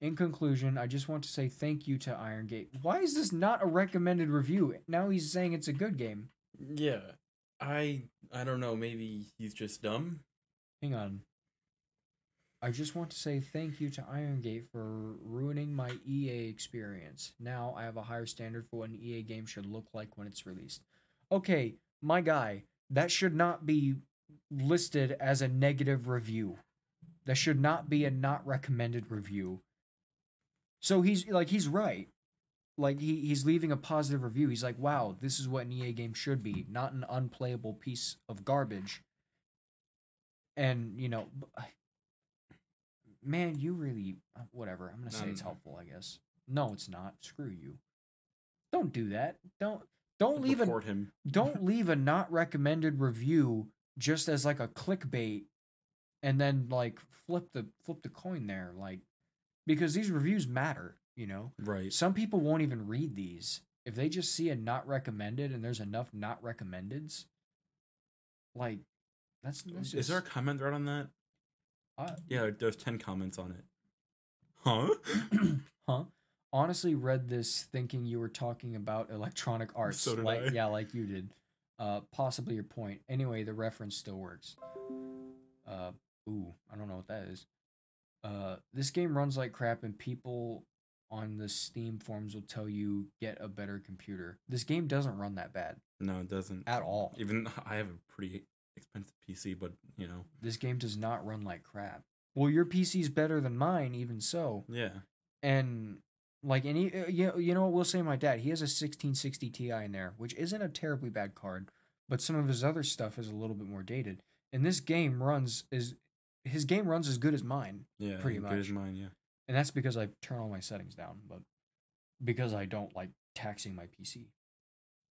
In conclusion, I just want to say thank you to Iron Gate. Why is this not a recommended review? Now he's saying it's a good game. Yeah. I I don't know. Maybe he's just dumb. Hang on. I just want to say thank you to Iron Gate for ruining my EA experience. Now I have a higher standard for what an EA game should look like when it's released. Okay, my guy, that should not be listed as a negative review. That should not be a not recommended review. So he's like he's right. Like he, he's leaving a positive review. He's like, wow, this is what an EA game should be, not an unplayable piece of garbage. And, you know, man, you really uh, whatever. I'm going to say it's Um, helpful, I guess. No, it's not. Screw you. Don't do that. Don't don't leave a him. don't leave a not recommended review just as like a clickbait and then like flip the flip the coin there like because these reviews matter you know Right. some people won't even read these if they just see a not recommended and there's enough not recommendeds like that's, that's Is there a comment thread on that? I- Yeah, there's ten comments on it. Huh? huh honestly read this thinking you were talking about electronic arts So did like I. yeah like you did uh possibly your point anyway the reference still works Uh, ooh, I don't know what that is. Uh, this game runs like crap, and people on the Steam forums will tell you get a better computer. This game doesn't run that bad No, it doesn't. at all. Even I have a pretty expensive PC, but you know, This game does not run like crap. Well, your PC's better than mine, even so. yeah. And like any, uh, you know, you know what? We'll say my dad. He has a 1660 Ti in there, which isn't a terribly bad card, but some of his other stuff is a little bit more dated. And this game runs is his game runs as good as mine, Yeah, Pretty good as mine. Yeah. and that's because I turn all my settings down, but because I don't like taxing my PC.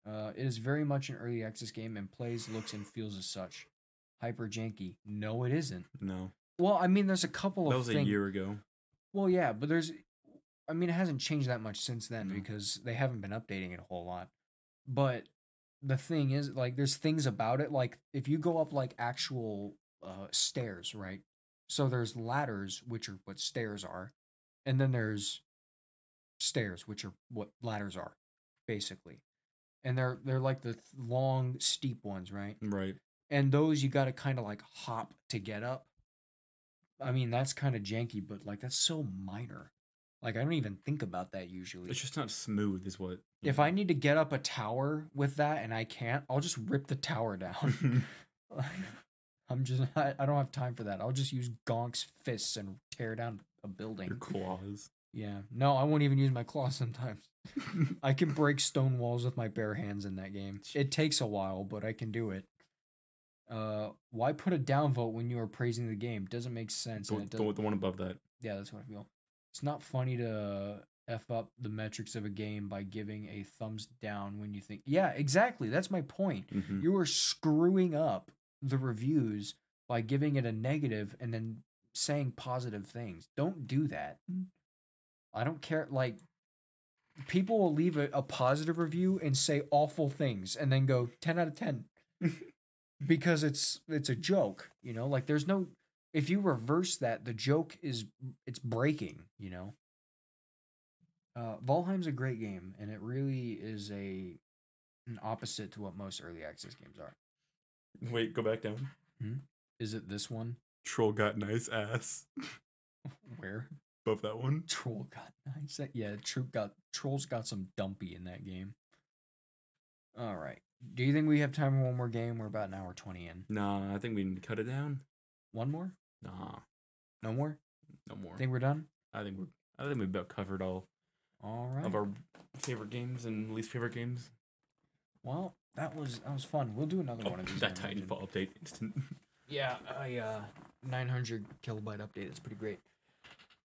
Uh, it is very much an early access game and plays, looks, and feels as such. Hyper janky. No, it isn't. No, Well, I mean, there's a couple of that was a year ago. Well, yeah, but there's, I mean, it hasn't changed that much since then No. because they haven't been updating it a whole lot. But the thing is, like, there's things about it, like if you go up like actual uh, stairs, right? So there's ladders, which are what stairs are, and then there's stairs, which are what ladders are, basically. And they're they're like the th- long, steep ones, right? Right. and those you got to kind of like hop to get up. I mean, that's kind of janky, but like that's so minor. Like I don't even think about that usually. It's just not smooth, is what. If I need to get up a tower with that and I can't, I'll just rip the tower down. I'm just I, I don't have time for that. I'll just use Gonk's fists and tear down a building. your claws. Yeah. No, I won't even use my claws sometimes. I can break stone walls with my bare hands in that game. It takes a while, but I can do it. Uh, why put a downvote when you are praising the game? Doesn't make sense. the, and it the, doesn't, the one above that. yeah, that's what I feel. It's not funny to f up the metrics of a game by giving a thumbs down when you think. Yeah, exactly. That's my point. Mhm. You are screwing up the reviews by giving it a negative and then saying positive things. Don't do that. I don't care. Like, people will leave a, a positive review and say awful things and then go 10 out of 10 because it's it's a joke you know like there's no if you reverse that the joke is it's breaking you know? Uh valheim's a great game and it really is a an opposite to what most early access games are. Wait, go back down. is it this one? Troll got nice ass. where? Above that one. troll got nice yeah troop got trolls got some dumpy in that game. All right. Do you think we have time for one more game? We're about an hour 20 in. Nah, I think we need to cut it down. one more Nah, no more no more. I think we're done I think we're. I think we've about covered all all right of our favorite games and least favorite games. Well, that was that was fun. We'll do another one of these. Oh, that I imagine. Titanfall update instant. Yeah, I uh 900 kilobyte update. That's pretty great.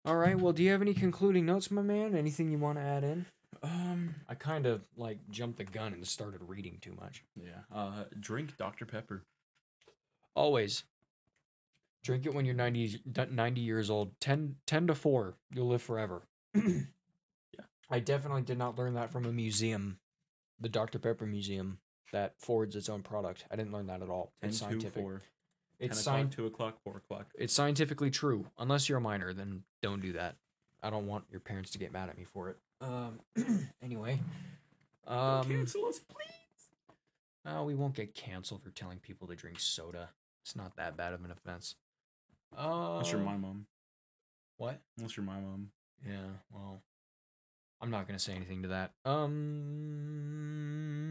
All right. Well, do you have any concluding notes, my man? Anything you want to add in? um. I kind of like jumped the gun and started reading too much. Yeah. Uh. Drink Dr Pepper. Always. Drink it when you're 90, 90 years old. 10, 10 to 4. You'll live forever. yeah. I definitely did not learn that from a museum, the Dr. Pepper Museum, that forwards its own product. I didn't learn that at all. Ten It's scientific. four. It's 10 two o'clock, four o'clock. It's scientifically true. Unless you're a minor, then don't do that. I don't want your parents to get mad at me for it. Um. anyway. Um. Cancel us, please. Oh, we won't get canceled for telling people to drink soda. It's not that bad of an offense. Uh, Unless you're my mom. What? Unless you're my mom. Yeah. Well, I'm not gonna say anything to that.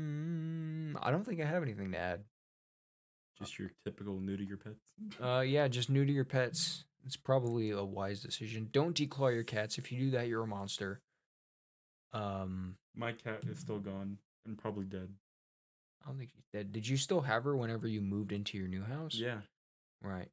Um. I don't think I have anything to add. Just your typical new to your pets. Uh, yeah, just new to your pets. It's probably a wise decision. Don't declaw your cats. If you do that, you're a monster. Um, My cat is still gone and probably dead. I don't think she's dead. Did you still have her whenever you moved into your new house? Yeah. Right.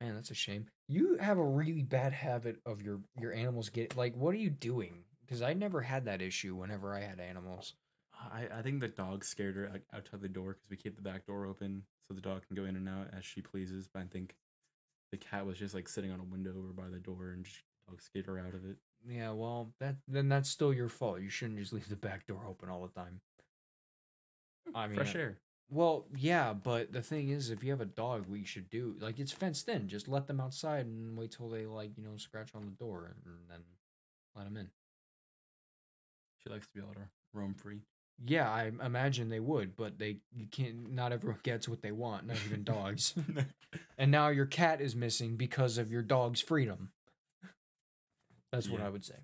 Man, that's a shame. You have a really bad habit of your your animals get like. What are you doing? Because I never had that issue whenever I had animals. I, I think the dog scared her like, outside the door because we keep the back door open so the dog can go in and out as she pleases. But I think the cat was just like sitting on a window over by the door and just, dog scared her out of it. Yeah, well, that then that's still your fault. You shouldn't just leave the back door open all the time. Hmm, I mean, Fresh air. Well, yeah, but the thing is, if you have a dog, what you should do, like, it's fenced in. Just let them outside and wait till they, like, you know, scratch on the door and then let them in. She likes to be able to roam free. Yeah, I imagine they would, but they you can't. Not everyone gets what they want, not even dogs. and now your cat is missing because of your dog's freedom. That's what Yeah. I would say.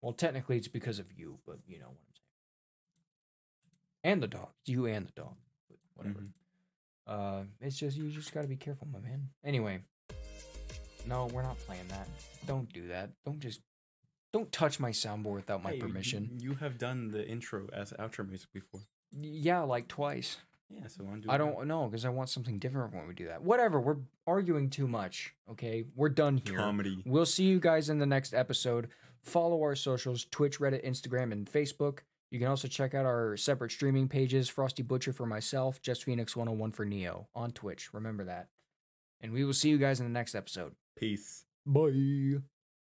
Well, technically, it's because of you, but you know what I'm saying. And the dog, you and the dog, whatever. Mhm. Uh, it's just you just got to be careful, my man. Anyway, no, we're not playing that. Don't do that. Don't just don't touch my soundboard without my Hey, permission. You, have done the intro as outro music before. Yeah, like twice. Yeah, so undo I don't know because I want something different when we do that. Whatever. We're arguing too much. Okay, we're done here. comedy. We'll see you guys in the next episode. Follow our socials Twitch, Reddit, Instagram, and Facebook. You can also check out our separate streaming pages Frosty Butcher for myself, Just Phoenix 101 for Neo on Twitch. Remember that. And we will see you guys in the next episode. Peace. Bye.